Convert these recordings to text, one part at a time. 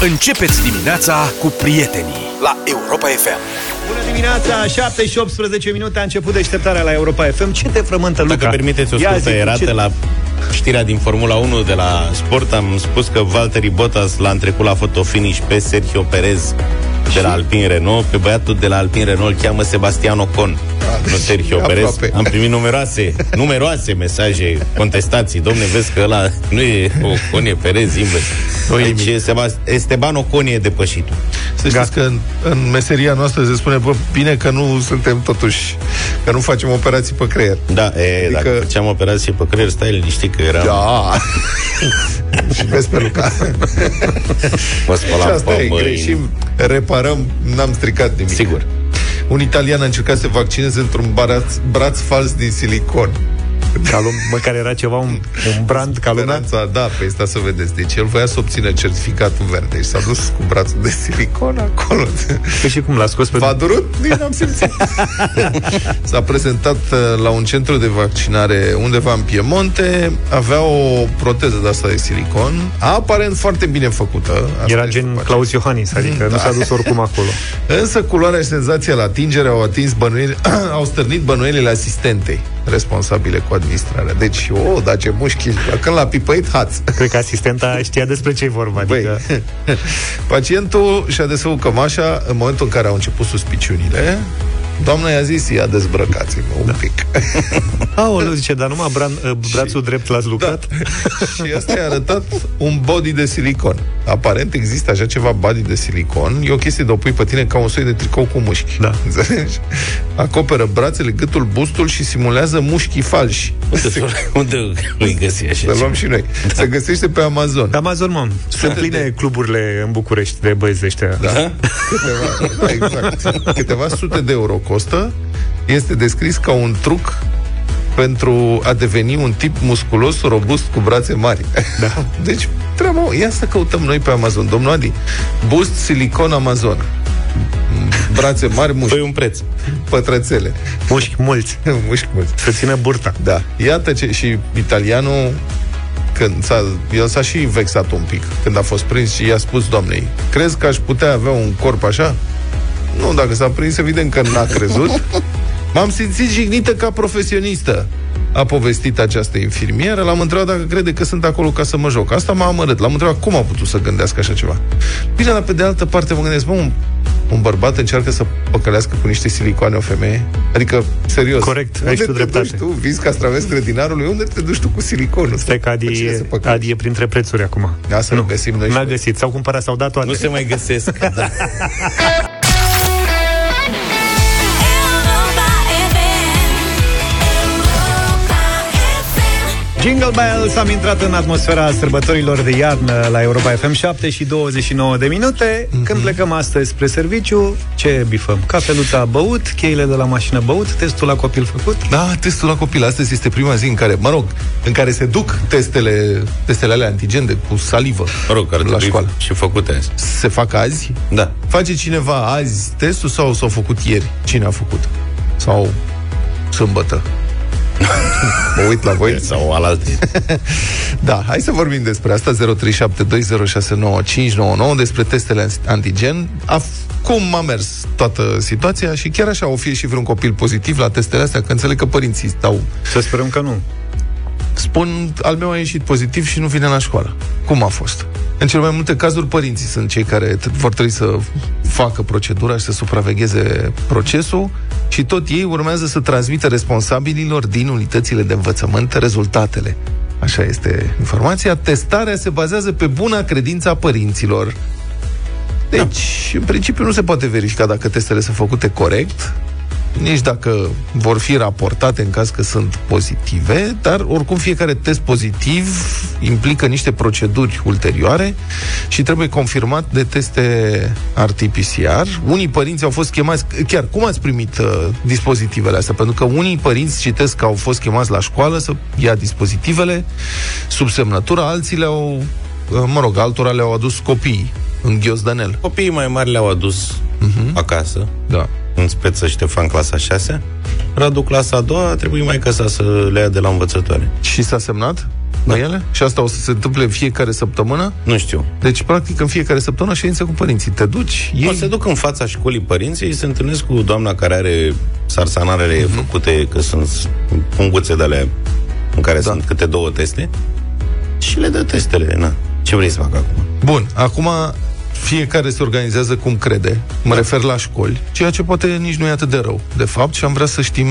Începeți dimineața cu prietenii la Europa FM. Bună dimineața, 7 și 18 minute a început deșteptarea la Europa FM. Ce te frământă, Luca? Dacă permiteți o Ia scurtă zi, erată ce- la știrea din Formula 1 de la sport, am spus că Valtteri Bottas l-a întrecut la fotofinish pe Sergio Perez de la Alpine Renault, pe băiatul de la Alpine Renault îl cheamă Sebastian Ocon. Nu Sergio Perez. aproape. Am primit numeroase, numeroase mesaje, contestații. Domne, vezi că ăla nu e Ocon, e Perez, invers. Deci e Sebast- Esteban Ocon e depășit. Să știți că în, în meseria noastră se spune, bă, bine că nu suntem totuși, că nu facem operații pe creier. Da, e, Adică- dacă făceam operație pe creier, stai liniștit că era... Da. și vezi pe Luca. Mă și spălam asta pe e, mâini. greșim, reparăm, n-am stricat nimic. Sigur. Un italian a încercat să se vaccineze într-un braț, braț fals din silicon. Ca lum- măcar era ceva, un, un brand ca lumea. Speranța, da, pe asta să vedeți. Deci el voia să obțină certificatul verde și s-a dus cu brațul de silicon acolo. Păi și cum l-a scos pe... V-a durut? Nici n-am simțit. S-a prezentat uh, la un centru de vaccinare undeva în Piemonte, avea o proteză de asta de silicon, aparent foarte bine făcută. Asta Era este gen după Claus Iohannis, adică Da. nu s-a dus oricum acolo. aceea. Însă culoarea și senzația la atingere au atins bănuieli, au stârnit bănuielile asistentei responsabile cu administrarea. Deci, o, da, ce mușchi, când l-a pipăit, haț. Cred că asistenta știa despre ce-i vorba, adică... Băi, pacientul și-a desfăcut cămașa în momentul în care au început suspiciunile. Doamna i-a zis, ia dezbrăcați-mă un pic. Aoleu, zice, dar numai bran, brațul drept l-ați lucrat? și asta i-a arătat un body de silicon. Aparent există așa ceva body de silicon. E o chestie de o pui pe tine ca un soi de tricou cu mușchi. Da. Înțelegi? Acoperă brațele, gâtul, bustul și simulează mușchii falși. Unde, unde îi găsi așa Să ceva? luăm și noi. Se găsește pe Amazon. Pe Amazon, mă, sunt pline de- cluburile în București de băieți de ăștia. Da? Câteva, da, exact. Câteva sute de euro costă. Este descris ca un truc pentru a deveni un tip musculos, robust, cu brațe mari. Da. Deci, treaba, ia să căutăm noi pe Amazon. Domnul Adi, Boost Silicon Amazon. Brațe mari, mușchi, Păi un preț. pătrățele. Mușchi mulți, mușchi mulți. să țină burta. Da. Iată ce... Și italianul când s-a, el s-a și vexat un pic când a fost prins și i-a spus doamnei crezi că aș putea avea un corp așa? Nu, dacă s-a prins, evident că n-a crezut. M-am simțit jignită ca profesionistă a povestit această infirmieră. L-am întrebat dacă crede că sunt acolo ca să mă joc. Asta m-a amărât. L-am întrebat cum a putut să gândească așa ceva. Bine, dar pe de altă parte mă gândesc, mă, un, un bărbat încearcă să păcălească cu niște silicoane o femeie? Adică, serios. Corect, ai unde și tu te dreptate. duci tu? Vizi castraveți grădinarului? Unde te duci tu cu siliconul? Stai că Pe cine Adi, să e, păcălești? Adi e printre prețuri acum. Ia să nu găsim noi și N-a noi. găsit, s-au cumpărat, s-au dat toate. Nu se mai găsesc. Da. Jingle Bells, am intrat în atmosfera sărbătorilor de iarnă la Europa FM 7 și 29 de minute. Mhm. Când plecăm astăzi spre serviciu, ce bifăm? Cafeluța băut, cheile de la mașină băut, testul la copil făcut. Da, testul la copil. Astăzi este prima zi în care, mă rog, în care se duc testele, testele alea antigen de cu salivă Mă rog, ar la trebui școală. și făcute azi. Se fac azi? Da. Face cineva azi testul sau s-au făcut ieri? Cine a făcut? Sau sâmbătă? Mă uit la voi. Sau alalte. Da, hai să vorbim despre asta 0372069599 despre testele antigen. A, cum a mers toată situația și chiar așa o fie și vreun copil pozitiv la testele astea, că înțeleg că părinții stau Să sperăm că nu. Spun, al meu a ieșit pozitiv și nu vine la școală. Cum a fost? În cel mai multe cazuri, părinții sunt cei care t- vor trebui să facă procedura și să supravegheze procesul și tot ei urmează să transmită responsabililor din unitățile de învățământ rezultatele. Așa este informația. Testarea se bazează pe buna credință a părinților. Deci, în principiu, nu se poate verifica dacă testele sunt făcute corect, nici dacă vor fi raportate în caz că sunt pozitive, dar oricum fiecare test pozitiv implică niște proceduri ulterioare și trebuie confirmat de teste RT-PCR. Unii părinți au fost chemați, chiar cum ați primit uh, dispozitivele astea? Pentru că unii părinți citesc că au fost chemați la școală să ia dispozitivele sub semnătură, alții le-au, uh, mă rog, altora le-au adus copiii în ghiozdanel. Copiii mai mari le-au adus uh-huh. acasă, Da. În speță Ștefan clasa 6. Radu clasa a doua, a trebuit mai sa să le ia de la învățătoare. Și s-a semnat? Da. ele? Și asta o să se întâmple în fiecare săptămână? Nu știu. Deci, practic, în fiecare săptămână ședință cu părinții. Te duci, Ei... O ei... se duc în fața școlii părinții, se întâlnesc cu doamna care are sarsanarele Mhm. uh-huh. făcute, că sunt punguțe de alea în care da. sunt câte două teste și le dă testele. Na. Ce vrei să fac acum? Bun, acum fiecare se organizează cum crede. Mă da. refer la școli, ceea ce poate nici nu e atât de rău, de fapt, și am vrea să știm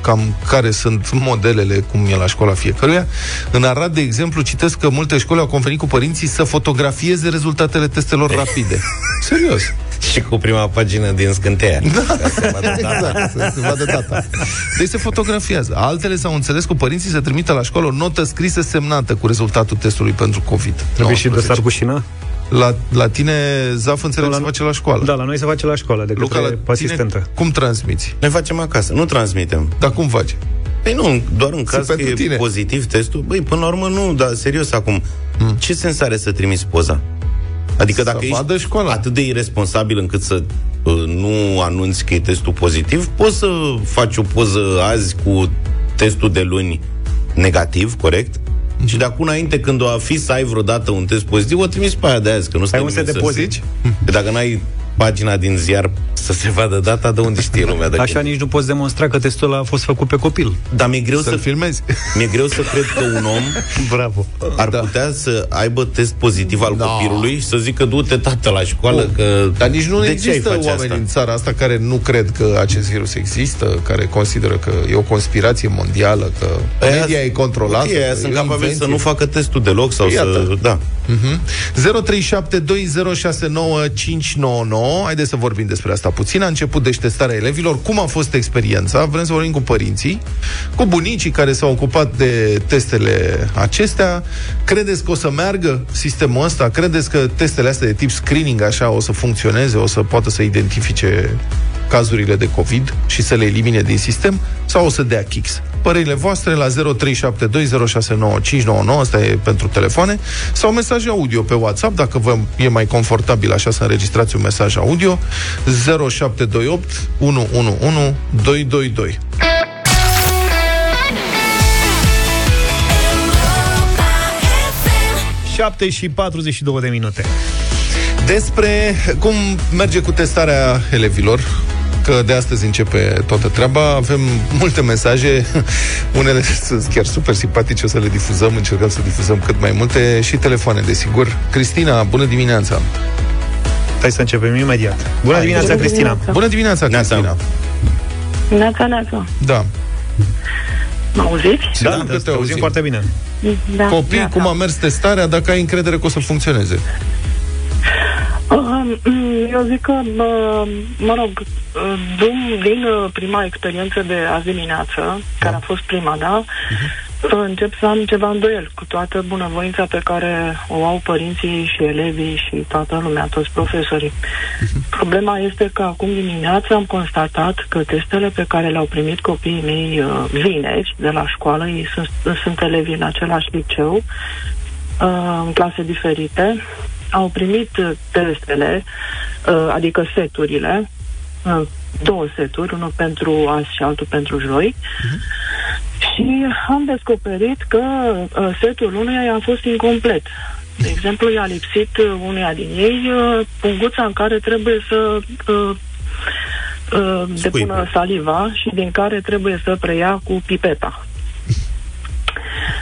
cam care sunt modelele, cum e la școala fiecăruia. În Arad, de exemplu, citesc că multe școli au convenit cu părinții să fotografieze rezultatele testelor rapide. Serios. Și cu prima pagină din scânteia. Da. Se vadă data. Exact, să se vadă data. Deci se fotografiază. Altele s-au înțeles cu părinții să trimită la școală o notă scrisă semnată cu rezultatul testului pentru COVID. Trebuie și 19. dosar cu șina? La, la tine, Zaf, înțeleg, La- se face la școală. Da, la noi se face la școală, de Luca, către la asistentă. tine, cum transmiți? Noi facem acasă, nu transmitem. Dar cum faci? Păi nu, doar în caz că pentru e tine. pozitiv testul. Băi, până la urmă nu, dar serios acum, hmm. ce sens are să trimiți poza? Adică Să dacă vadă ești școala. atât de irresponsabil încât să uh, nu anunți că e testul pozitiv, poți să faci o poză azi cu testul de luni negativ, corect? Mhm. Și de acum înainte, când o fi să ai vreodată un test pozitiv, o trimis pe aia de azi, că nu stai un set nimeni de să- pozici? Că dacă n-ai pagina din ziar să se vadă data, de unde știe lumea? Dacă... Așa nici nu poți demonstra că testul ăla a fost făcut pe copil. Dar mi-e greu Să-l să filmezi? mi-e greu să cred că un om Bravo. ar Da. da. putea să aibă test pozitiv al Da. no. copilului și să zică du-te tată la școală Bun. că... Dar nici nu de ce ai există face oameni asta? în țara asta care nu cred că acest virus există, care consideră că e o conspirație mondială, că Aia- media e controlată. Ok, aia că sunt e o capabili să invenție. nu facă testul deloc sau Iată. să... Da. Mhm. 0372069599. Haideți să vorbim despre asta puțin. A început deci testarea elevilor. Cum a fost experiența? Vrem să vorbim cu părinții, cu bunicii care s-au ocupat de testele acestea. Credeți că o să meargă sistemul ăsta? Credeți că testele astea de tip screening așa o să funcționeze? O să poată să identifice cazurile de COVID și să le elimine din sistem? Sau o să dea kicks? Părerile voastre la 0372069599, asta e pentru telefoane, sau mesaje audio pe WhatsApp, dacă vă e mai confortabil așa să înregistrați un mesaj audio, 0728 111 222. Europa FM. 7 și 42 de minute. Despre cum merge cu testarea elevilor, că de astăzi începe toată treaba. Avem multe mesaje, unele sunt chiar super simpatice, o să le difuzăm, încercăm să difuzăm cât mai multe și telefoane, desigur. Cristina, bună dimineața! Hai să începem imediat. Bună dimineața, Bună Cristina. dimineața. Bună dimineața, Neața. Cristina! Neața, neața. Da. Mă auziți? Da, Sigur că te te auzim auzim. foarte bine. Da. Copii, neața. cum a mers testarea, dacă ai încredere că o să funcționeze? Um, Eu zic că, mă, mă rog, din, din uh, prima experiență de azi dimineață, care a fost prima, da, încep să am ceva îndoiel cu toată bunăvoința pe care o au părinții și elevii și toată lumea, toți profesorii. Problema este că acum dimineață am constatat că testele pe care le-au primit copiii mei uh, vineri de la școală, ei sunt, sunt elevi în același liceu, uh, în clase diferite, au primit uh, testele, uh, adică seturile, uh, două seturi, unul pentru azi și altul pentru joi. Și am descoperit că uh, setul unuia a fost incomplet. De exemplu, i-a lipsit uh, unuia din ei uh, punguța în care trebuie să uh, uh, depună saliva și din care trebuie să preia cu pipeta.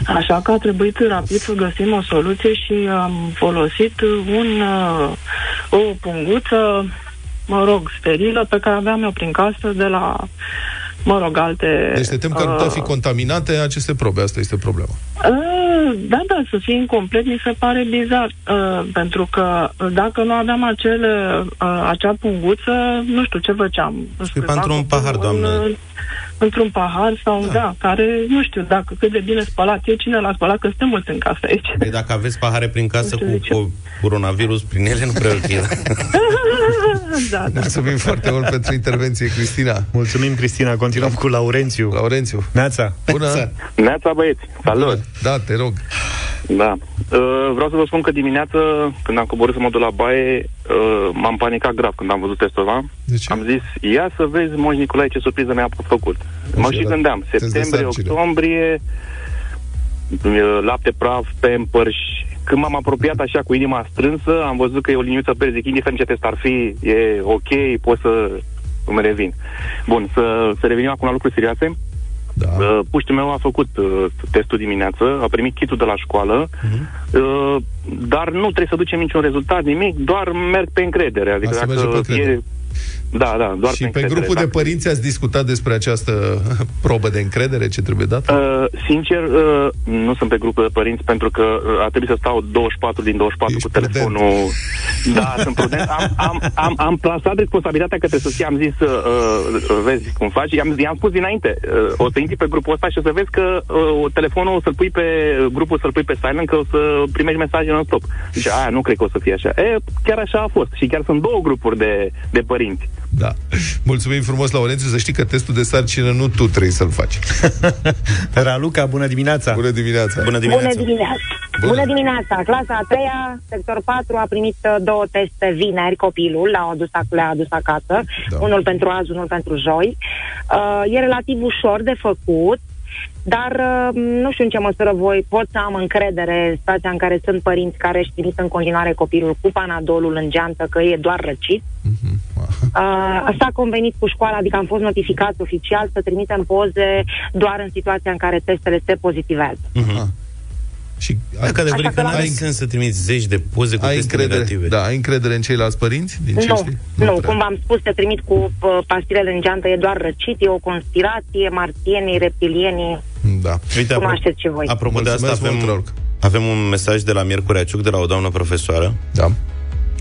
Așa că a trebuit rapid să găsim o soluție și am folosit un, uh, o punguță, mă rog, sterilă pe care aveam eu prin casă de la, mă rog, alte... Deci te tem că ar putea fi contaminate aceste probe, asta este problema. Uh, da, da, să fie incomplet mi se pare bizar, uh, pentru că dacă nu aveam acele, uh, acea punguță, nu știu ce făceam. Scăpa într-un copilul pahar, în, doamnă. uh, Într-un pahar sau, da. da, care, nu știu, dacă cât de bine spălat e, cine l-a spălat, că suntem mulți în casă aici. Păi dacă aveți pahare prin casă Nu știu cu de ce. co- coronavirus prin ele, nu prea e ok. da, da. Mulțumim foarte mult pentru intervenție, Cristina. Mulțumim, Cristina. Continuăm cu Laurențiu. Laurențiu. Neața. Bună! Neața băieți, salut! Da, te rog. Da. Uh, vreau să vă spun că dimineață, când am coborât să mă duc la baie, uh, m-am panicat grav când am văzut testul ăla. De ce? Am zis, ia să vezi, Moș Nicolae, ce surpriză mi-a făcut. Mă și era gândeam, test de septembrie, sarcină. octombrie, uh, lapte praf, pampers. Când m-am apropiat așa cu inima strânsă, am văzut că e o liniuță verde, zic, indiferent ce test ar fi, e ok, pot să îmi revin. Bun, să, să revenim acum la lucruri serioase. Da. Uh, puștul meu a făcut uh, testul dimineață, a primit kitul de la școală, Mhm. uh, dar nu trebuie să ducem niciun rezultat, nimic, doar merg pe încredere. Adică Asta dacă merge pe încredere. e... Da, da, doar și pe pe încredere. grupul de Dacă- părinți ați discutat despre această probă de încredere ce trebuie dată? Uh, sincer, uh, nu sunt pe grupul de părinți pentru că uh, a trebuit să stau 24 din 24 Ești cu telefonul. Da, sunt prudent. Am, am, am, am plasat responsabilitatea către soție, am zis, uh, uh, vezi cum faci, i-am, i-am spus dinainte, uh, o să intri pe grupul ăsta și o să vezi că uh, telefonul o să-l pui pe grupul, să-l pui pe silent, că o să primești mesaje non-stop. Zice, aia nu cred că o să fie așa. E, chiar așa a fost. Și chiar sunt două grupuri de, de părinți. Da. Mulțumim frumos, Laurențiu, să știi că testul de sarcină nu tu trebuie să-l faci. Raluca, bună dimineața! Bună dimineața! Bună Bună dimineața! dimineața! Bună. Bună dimineața! Clasa a treia, sector 4, a primit uh, două teste vineri, copilul, le-a adus, ac- le-a adus acasă, Da. da. unul pentru azi, unul pentru joi. Uh, e relativ ușor de făcut, dar uh, nu știu în ce măsură voi pot să am încredere în situația în care sunt părinți care își trimit în continuare copilul cu panadolul în geantă, că e doar răcit. Uh, asta a convenit cu școala, adică am fost notificați oficial să trimitem poze doar în situația în care testele se pozitivează. Aha. Și ai, Dacă adevărat Așa că că n-are la- sens să trimiți zeci de poze cu ai teste încredere, negative. da, ai încredere în ceilalți părinți? Din ce Nu, știi? nu, prea. cum v-am spus, te trimit cu uh, pastilele în geantă, e doar răcit, e o conspirație, marțienii, reptilienii, Da. Uite, cunoașteți ce voi. apropo de asta, Mulțumesc mult, avem, Raluca. avem un mesaj de la Miercurea Ciuc, de la o doamnă profesoară, Da.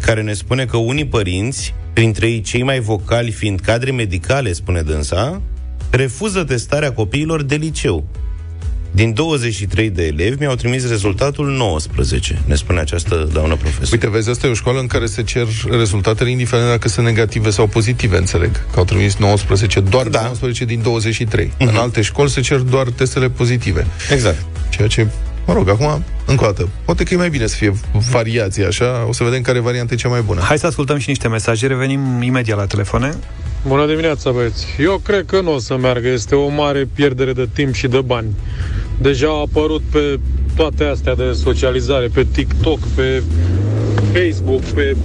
care ne spune că unii părinți, printre ei cei mai vocali fiind cadre medicale, spune dânsa, refuză testarea copiilor de liceu. Din 23 de elevi mi-au trimis rezultatul 19, ne spune această doamnă profesor. Uite, vezi, asta e o școală în care se cer rezultatele indiferent dacă sunt negative sau pozitive, înțeleg. Că au trimis 19, doar Da. da. 19 din 23. Mhm. În alte școli se cer doar testele pozitive. Exact. Ceea ce, mă rog, acum, încă o dată, poate că e mai bine să fie variații așa, o să vedem care variantă e cea mai bună. Hai să ascultăm și niște mesaje, revenim imediat la telefoane. Bună dimineața, băieți. Eu cred că nu o să meargă. Este o mare pierdere de timp și de bani. Deja a apărut pe toate astea de socializare, pe TikTok, pe Facebook, pe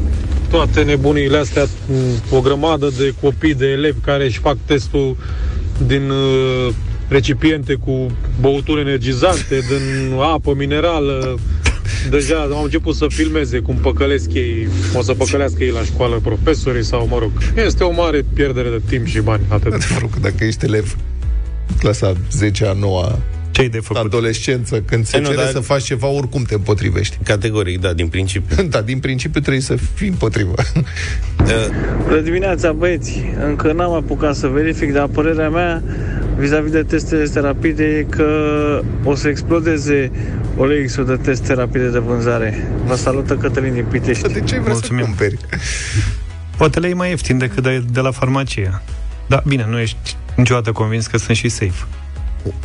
toate nebunile astea, m, o grămadă de copii, de elevi care își fac testul din uh, recipiente cu băuturi energizante, din apă minerală. Deja au început să filmeze cum păcălesc ei, o să păcălească ei la școală profesorii sau, mă rog, este o mare pierdere de timp și bani, atât. Mă rog, dacă ești elev clasa 10-a, 9 Ce-i de făcut? adolescență, când se E, nu, cere dar- să faci ceva, oricum te împotrivești. Categoric, da, din principiu. Da, din principiu trebuie să fii împotrivă. Bună dimineața, băieți! Încă n-am apucat să verific, dar părerea mea vis-a-vis de testele astea rapide e că o să explodeze OLX-ul de teste rapide de vânzare. Vă salută Cătălin din Pitești. De ce vrei Mulțumim. să cumperi? Poate le e mai ieftin decât de, de la farmacie. Da, bine, nu ești niciodată convins că sunt și safe.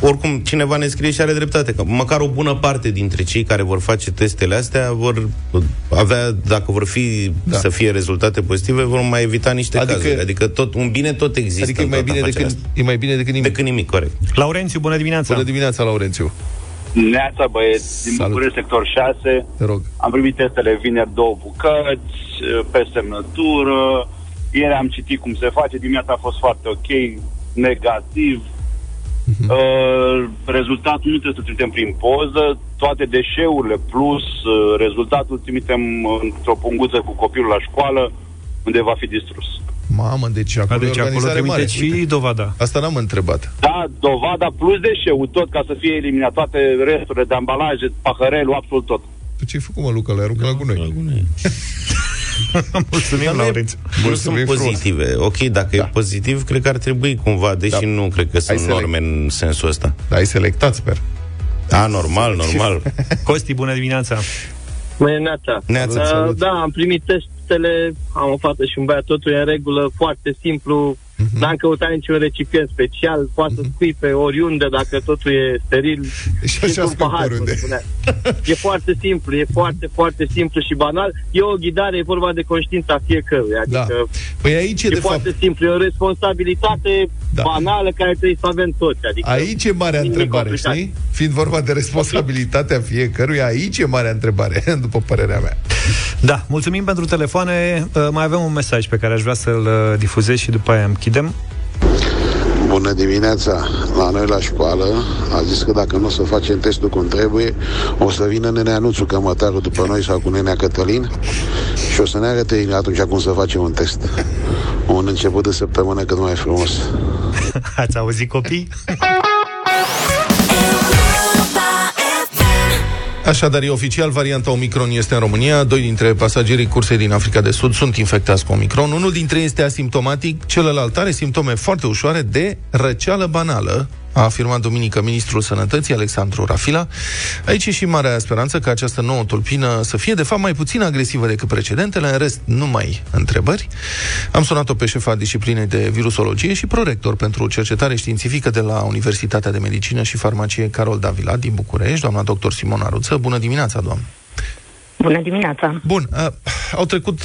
Oricum, cineva ne scrie și are dreptate, că măcar o bună parte dintre cei care vor face testele astea vor avea, dacă vor fi Da. da. să fie rezultate pozitive, vor mai evita niște Adică- adică, cazuri. Adică tot, un bine tot există Adică e în mai, toată bine afacerea decât, asta. e mai bine decât nimic. decât nimic, corect. Laurențiu, bună dimineața! Bună dimineața, Laurențiu. Neața băieți, din Salut. București, sector 6. Te rog. Am primit testele vineri două bucăți, pe semnătură. Ieri am citit cum se face, dimineața a fost foarte ok, negativ. Uh, rezultatul nu trebuie să trimitem prin poză, toate deșeurile plus uh, rezultatul trimitem într-o punguță cu copilul la școală, unde va fi distrus. Mamă, deci acolo A, deci e acolo organizare mare. trimiteți și Uite, dovada. Asta n-am întrebat. Da, dovada plus deșeul, tot ca să fie eliminat toate resturile de ambalaje, paharelul, absolut tot. Tu ce ai făcut, mă, Luca? Le-ai aruncat la gunoi. Mulțumim, Dar nu e- Laurențiu. Nu sunt Mulțumim frumos. pozitive. Ok, dacă Da. e pozitiv, cred că ar trebui cumva, deși Da. nu cred că sunt select- norme în sensul ăsta. Da, ai selectat, sper. A, normal, normal. Costi, bună dimineața! Bună dimineața. Neața, Uh, salut. da, am primit testele, am o fată și un băiat, totul e în regulă, foarte simplu. Mhm. N-am căutat niciun recipient special, poate să scui pe oriunde dacă totul e steril. Și așa într-un scui pe pahar, oriunde. cum spunea. E foarte simplu, e foarte, foarte simplu și banal. E o ghidare, e vorba de conștiința fiecăruia. Da. Adică Păi aici e, e de foarte fapt... simplu, e o responsabilitate Da. banală care trebuie să avem toți. Adică Aici e marea nimic întrebare, complicat. știi? Fiind vorba de responsabilitatea fiecăruia, aici e marea întrebare, după părerea mea. Da, mulțumim pentru telefoane. Uh, Mai avem un mesaj pe care aș vrea să-l uh, difuzez și după aia închidem. Bună dimineața! La noi la școală a zis că dacă nu o să facem testul cum trebuie, o să vină nenea Nuțu cămătarul după noi sau cu nenea Cătălin și o să ne arăte atunci cum să facem un test. Un început de săptămână cât mai frumos. Ați auzit copii? Așadar, e oficial, varianta Omicron este în România. Doi dintre pasagerii cursei din Africa de Sud sunt infectați cu Omicron. Unul dintre ei este asimptomatic, celălalt are simptome foarte ușoare de răceală banală, a afirmat duminică ministrul Sănătății, Alexandru Rafila. Aici e și marea speranță că această nouă tulpină să fie, de fapt, mai puțin agresivă decât precedentele, în rest, numai întrebări. Am sunat-o pe șefa disciplinei de virusologie și prorector pentru cercetare științifică de la Universitatea de Medicină și Farmacie Carol Davila din București, doamna doctor Simona Ruță. Bună dimineața, doamnă! Bună dimineața! Bun, a, au trecut,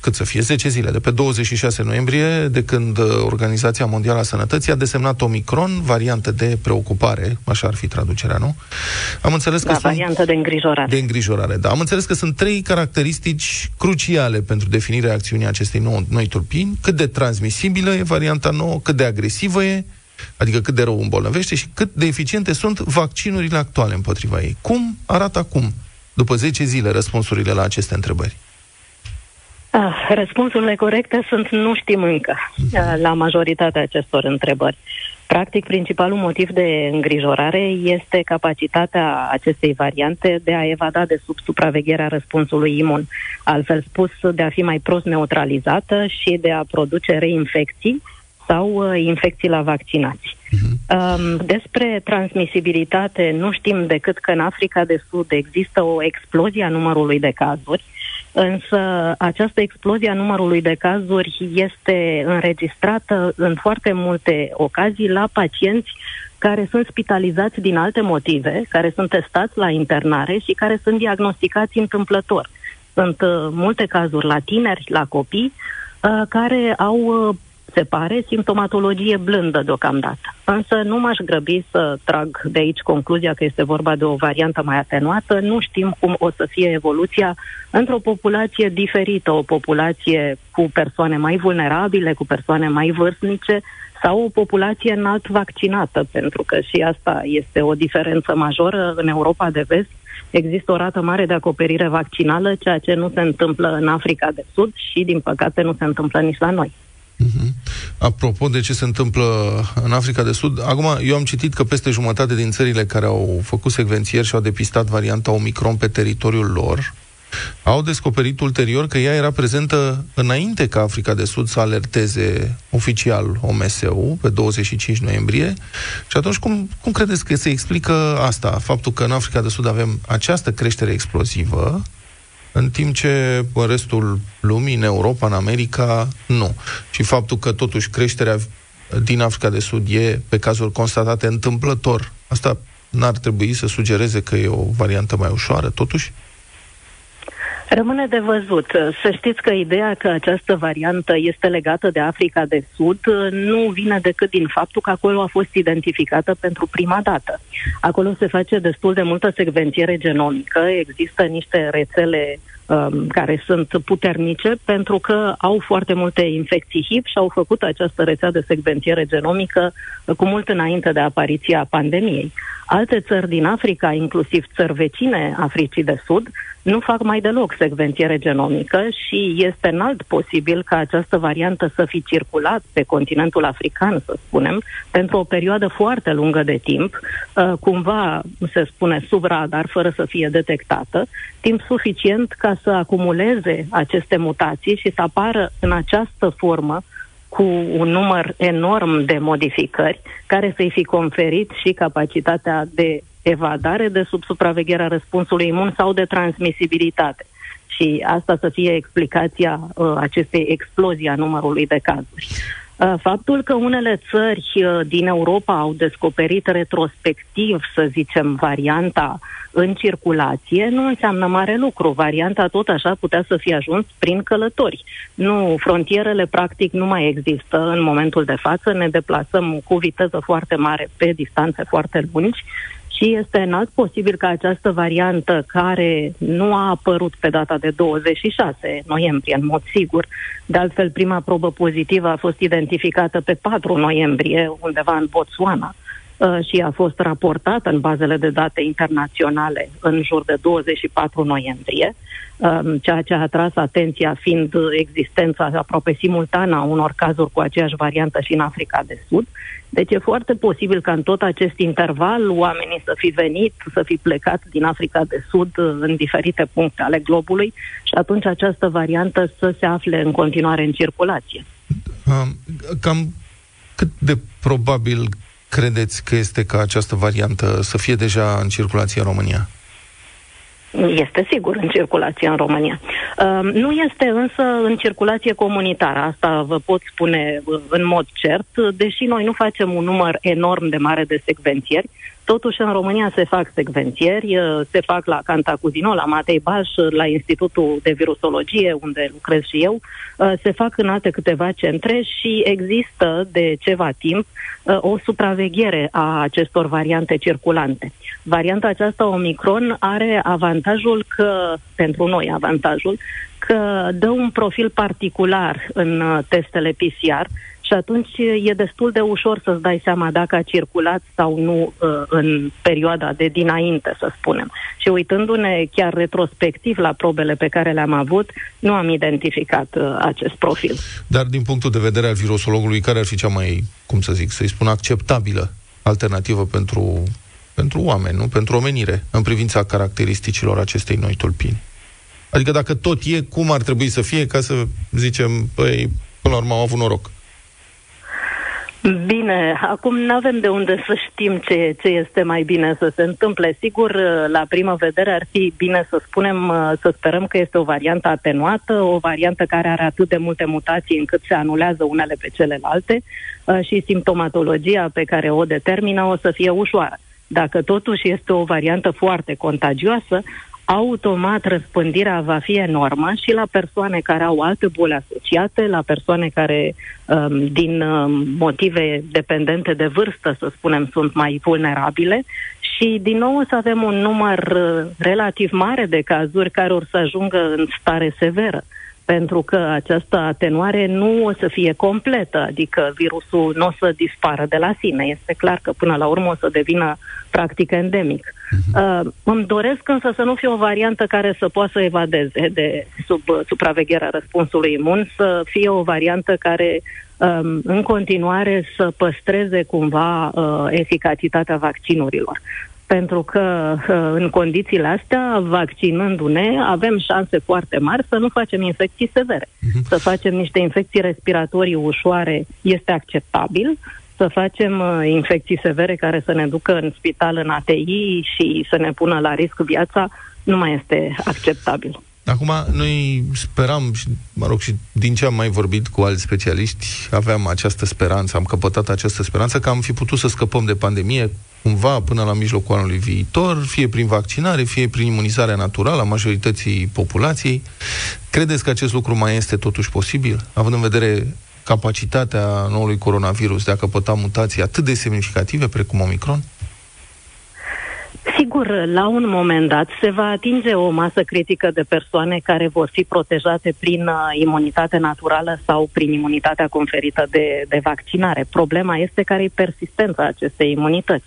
cât să fie, 10 zile, de pe 26 noiembrie, de când uh, Organizația Mondială a Sănătății a desemnat Omicron, variantă de preocupare, așa ar fi traducerea, nu? Am înțeles că Da, sunt... variantă de îngrijorare. De îngrijorare, da. Am înțeles că sunt trei caracteristici cruciale pentru definirea acțiunii acestei nou, noi tulpini. Cât de transmisibilă e varianta nouă, cât de agresivă e, adică cât de rău îmbolnăvește și cât de eficiente sunt vaccinurile actuale împotriva ei. Cum arată acum, după 10 zile, răspunsurile la aceste întrebări? Ah, răspunsurile corecte sunt nu știm încă ah, la majoritatea acestor întrebări. Practic, principalul motiv de îngrijorare este capacitatea acestei variante de a evada de sub supravegherea răspunsului imun. Altfel spus, de a fi mai prost neutralizată și de a produce reinfecții sau uh, infecții la vaccinați. Um, despre transmisibilitate nu știm decât că în Africa de Sud există o explozie a numărului de cazuri, însă această explozie a numărului de cazuri este înregistrată în foarte multe ocazii la pacienți care sunt spitalizați din alte motive, care sunt testați la internare și care sunt diagnosticați întâmplător. Sunt uh, multe cazuri la tineri, la copii, uh, care au uh, se pare, simptomatologie blândă deocamdată. Însă nu m-aș grăbi să trag de aici concluzia că este vorba de o variantă mai atenuată. Nu știm cum o să fie evoluția într-o populație diferită, o populație cu persoane mai vulnerabile, cu persoane mai vârstnice sau o populație înalt vaccinată, pentru că și asta este o diferență majoră în Europa de vest. Există o rată mare de acoperire vaccinală, ceea ce nu se întâmplă în Africa de Sud și, din păcate, nu se întâmplă nici la noi. Apropo de ce se întâmplă în Africa de Sud, acum eu am citit că peste jumătate din țările care au făcut secvențieri și au depistat varianta Omicron pe teritoriul lor, au descoperit ulterior că ea era prezentă înainte ca Africa de Sud să alerteze oficial OMS-ul pe 25 noiembrie. Și atunci cum, cum credeți că se explică asta? Faptul că în Africa de Sud avem această creștere explozivă, în timp ce în restul lumii, în Europa, în America, nu. Și faptul că totuși creșterea din Africa de Sud e pe cazuri constatate întâmplător, asta n-ar trebui să sugereze că e o variantă mai ușoară, totuși? Rămâne de văzut. Să știți că ideea că această variantă este legată de Africa de Sud nu vine decât din faptul că acolo a fost identificată pentru prima dată. Acolo se face destul de multă secvențiere genomică, există niște rețele um, care sunt puternice pentru că au foarte multe infecții HIV și au făcut această rețea de secvențiere genomică uh, cu mult înainte de apariția pandemiei. Alte țări din Africa, inclusiv țări vecine Africii de Sud, nu fac mai deloc secvențiere genomică și este înalt posibil ca această variantă să fi circulat pe continentul african, să spunem, pentru o perioadă foarte lungă de timp, uh, cumva, se spune, sub radar, fără să fie detectată, timp suficient ca să acumuleze aceste mutații și să apară în această formă cu un număr enorm de modificări care să-i fi conferit și capacitatea de evadare de sub supravegherea răspunsului imun sau de transmisibilitate. Și asta să fie explicația uh, acestei explozii a numărului de cazuri. Uh, Faptul că unele țări uh, din Europa au descoperit retrospectiv, să zicem, varianta în circulație, nu înseamnă mare lucru. Varianta tot așa putea să fie ajuns prin călători. Nu, frontierele practic nu mai există în momentul de față, ne deplasăm cu viteză foarte mare pe distanțe foarte lungi și este înalt posibil ca această variantă care nu a apărut pe data de 26 noiembrie, în mod sigur, de altfel prima probă pozitivă a fost identificată pe 4 noiembrie undeva în Botswana. uh, și a fost raportată în bazele de date internaționale în jur de 24 noiembrie, um, ceea ce a atras atenția fiind existența aproape simultană a unor cazuri cu aceeași variantă și în Africa de Sud. Deci e foarte posibil ca în tot acest interval oamenii să fi venit, să fi plecat din Africa de Sud uh, în diferite puncte ale globului și atunci această variantă să se afle în continuare în circulație. Um, Cam cât de probabil credeți că este ca această variantă să fie deja în circulație în România? Este sigur în circulație în România. Uh, Nu este însă în circulație comunitară, asta vă pot spune uh, în mod cert, deși noi nu facem un număr enorm de mare de secvențieri, totuși în România se fac secvențieri, uh, se fac la Cantacuzino, la Matei Baș, la Institutul de Virusologie, unde lucrez și eu, uh, se fac în alte câteva centre și există de ceva timp uh, o supraveghere a acestor variante circulante. Varianta aceasta Omicron are avantajul că, pentru noi avantajul, că dă un profil particular în uh, testele PCR și atunci e destul de ușor să-ți dai seama dacă a circulat sau nu uh, în perioada de dinainte, să spunem. Și uitându-ne chiar retrospectiv la probele pe care le-am avut, nu am identificat uh, acest profil. Dar din punctul de vedere al virusologului, care ar fi cea mai, cum să zic, să-i spun, acceptabilă alternativă pentru, pentru oameni, nu? Pentru omenire, în privința caracteristicilor acestei noi tulpini? Adică dacă tot e, cum ar trebui să fie ca să zicem, păi, până la urmă am avut noroc. Bine, acum nu avem de unde să știm ce, ce este mai bine să se întâmple. Sigur, la primă vedere ar fi bine să spunem, uh, să sperăm că este o variantă atenuată, o variantă care are atât de multe mutații încât se anulează unele pe celelalte uh, și simptomatologia pe care o determină o să fie ușoară. Dacă totuși este o variantă foarte contagioasă, automat răspândirea va fi enormă și la persoane care au alte boli asociate, la persoane care, um, din um, motive dependente de vârstă, să spunem, sunt mai vulnerabile. Și, din nou, o să avem un număr uh, relativ mare de cazuri care or să ajungă în stare severă pentru că această atenuare nu o să fie completă, adică virusul nu o să dispară de la sine. Este clar că până la urmă o să devină practic endemic. Uh, îmi doresc însă să nu fie o variantă care să poată să evadeze de sub uh, supravegherea răspunsului imun, să fie o variantă care um, în continuare să păstreze cumva uh, eficacitatea vaccinurilor pentru că uh, în condițiile astea, vaccinându-ne, avem șanse foarte mari să nu facem infecții severe. Să facem niște infecții respiratorii ușoare este acceptabil, să facem uh, infecții severe care să ne ducă în spital în ATI și să ne pună la risc viața, nu mai este acceptabil. Acum, noi speram, și, mă rog, și din ce am mai vorbit cu alți specialiști, aveam această speranță, am căpătat această speranță că am fi putut să scăpăm de pandemie cumva până la mijlocul anului viitor, fie prin vaccinare, fie prin imunizarea naturală a majorității populației. Credeți că acest lucru mai este totuși posibil, având în vedere capacitatea noului coronavirus de a căpăta mutații atât de semnificative precum Omicron? Sigur, la un moment dat se va atinge o masă critică de persoane care vor fi protejate prin uh, imunitate naturală sau prin imunitatea conferită de, de vaccinare. Problema este care e persistența acestei imunități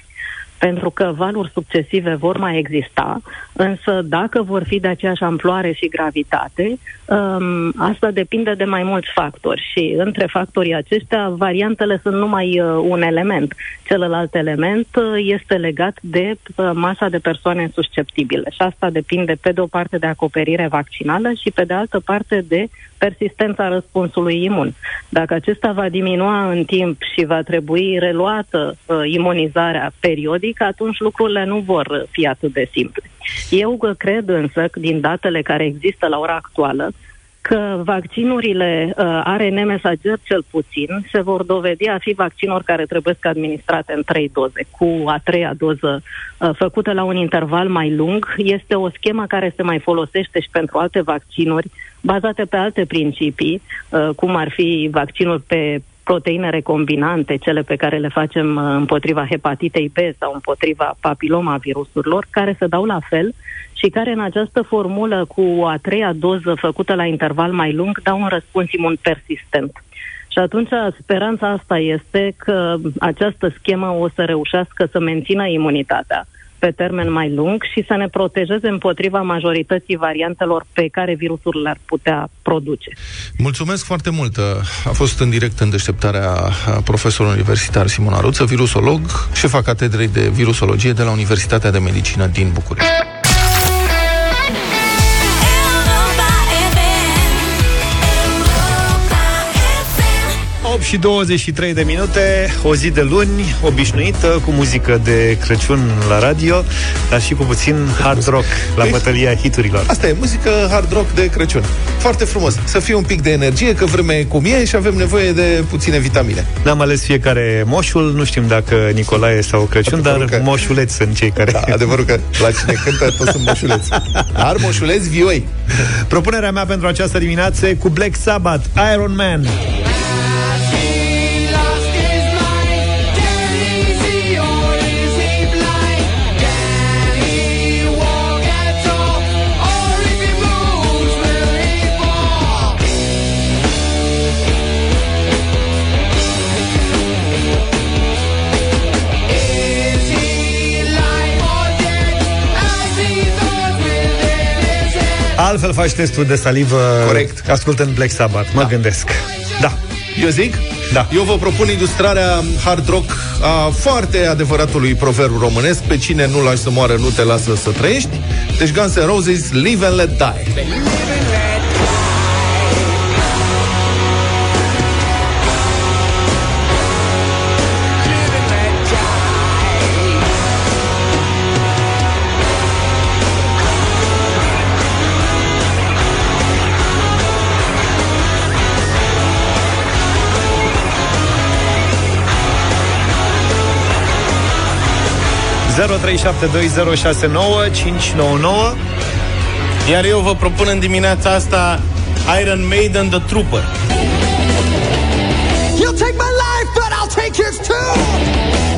pentru că valuri succesive vor mai exista, însă dacă vor fi de aceeași amploare și gravitate, um, asta depinde de mai mulți factori și între factorii aceștia variantele sunt numai uh, un element. Celălalt element uh, este legat de uh, masa de persoane susceptibile și asta depinde pe de o parte de acoperire vaccinală și pe de altă parte de persistența răspunsului imun. Dacă acesta va diminua în timp și va trebui reluată uh, imunizarea periodic, atunci lucrurile nu vor fi atât de simple. Eu uh, cred însă, că din datele care există la ora actuală, că vaccinurile uh, ARN mesager cel puțin se vor dovedi a fi vaccinuri care trebuie să administrate în trei doze, cu a treia doză uh, făcută la un interval mai lung. Este o schemă care se mai folosește și pentru alte vaccinuri bazate pe alte principii, uh, cum ar fi vaccinul pe proteine recombinante, cele pe care le facem uh, împotriva hepatitei B sau împotriva papilomavirusurilor, care se dau la fel și care în această formulă cu a treia doză făcută la interval mai lung dau un răspuns imun persistent. Și atunci speranța asta este că această schemă o să reușească să mențină imunitatea pe termen mai lung și să ne protejeze împotriva majorității variantelor pe care virusul le-ar putea produce. Mulțumesc foarte mult. A fost în direct în deșteptarea profesorul universitar Simona Ruță, virusolog, șefa catedrei de virusologie de la Universitatea de Medicină din București. Și 23 de minute, o zi de luni, obișnuită, cu muzică de Crăciun la radio, dar și cu puțin hard rock la bătălia hiturilor. Asta e, muzică hard rock de Crăciun. Foarte frumos. Să fie un pic de energie, că vremea e cum e și avem nevoie de puține vitamine. N-am ales fiecare moșul, nu știm dacă Nicolae sau Crăciun, dar că... moșuleți sunt cei care... Da, adevărul că la cine cântă toți sunt moșuleți. Dar moșuleți vioi. Propunerea mea pentru această dimineață e cu Black Sabbath, Iron Man. Altfel faci testul de salivă Corect. ascultând Black Sabbath, mă Da. gândesc. Da. Eu zic? Da. Eu vă propun ilustrarea hard rock a foarte adevăratului proverb românesc pe cine nu lași să moară, nu te lasă să trăiești. Deci Guns N' Roses, Live and Let Die. Iar eu vă propun în dimineața asta Iron Maiden The Trooper. You'll take my life, but I'll take yours too.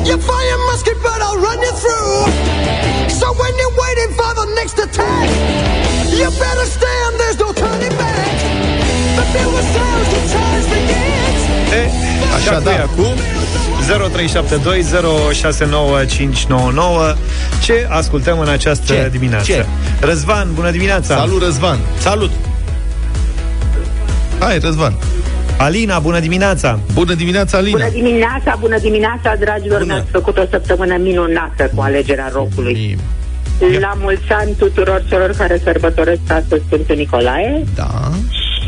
You fire a musket, but I'll run you through. So when you're waiting for the next attack, you better stand, there's no turning back. The newest sounds the times begins. E, așa Așa, da. da. acum 0372069599 Ce ascultăm în această Ce? dimineață? Ce? Răzvan, bună dimineața! Salut, Răzvan! Salut! Hai, Răzvan! Alina, bună dimineața! Bună dimineața, Alina! Bună dimineața, bună dimineața, dragilor, Bună. mi-ați făcut o săptămână minunată cu alegerea rocului. La mulți ani tuturor celor care sărbătoresc astăzi Sfântul Nicolae Da.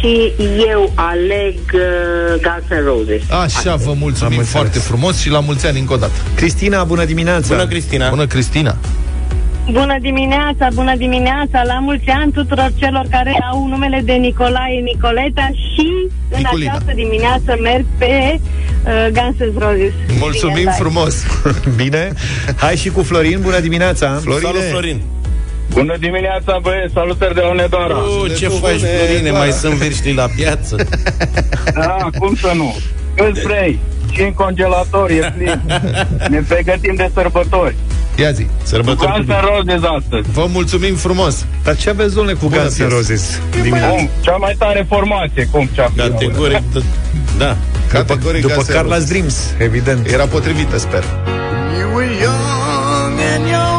Și eu aleg uh, Guns N' Roses. Așa, vă mulțumim foarte frumos și la mulți ani încă o dată. Cristina, bună dimineața! Bună, Cristina! Bună, Cristina! Bună dimineața, bună dimineața, la mulți ani tuturor celor care au numele de Nicolae Nicoleta și în Nicolina. această dimineață merg pe uh, Guns N' Roses. Mulțumim Bine, bye. frumos! Bine? Hai și cu Florin, bună dimineața! Florine. Salut, Florin! Bună dimineața, băieți, salutări de la Unedora. Uh, ce de faci, bune, Florine? da. Mai sunt virșli la piață? Da, cum să nu? În spray și în congelator, e plin. Ne pregătim de sărbători. Ia zi! Sărbători Guns cu N' Roses astăzi. Vă mulțumim frumos! Dar ce aveți, domnule, cu Bună Guns N' piesă. Roses dimineața? Cum? Cea mai tare formație, cum cea Categoric, d- da. Categoric După Guns N' Carla's Roses. Dreams, evident. Era potrivită, sper. You were young and your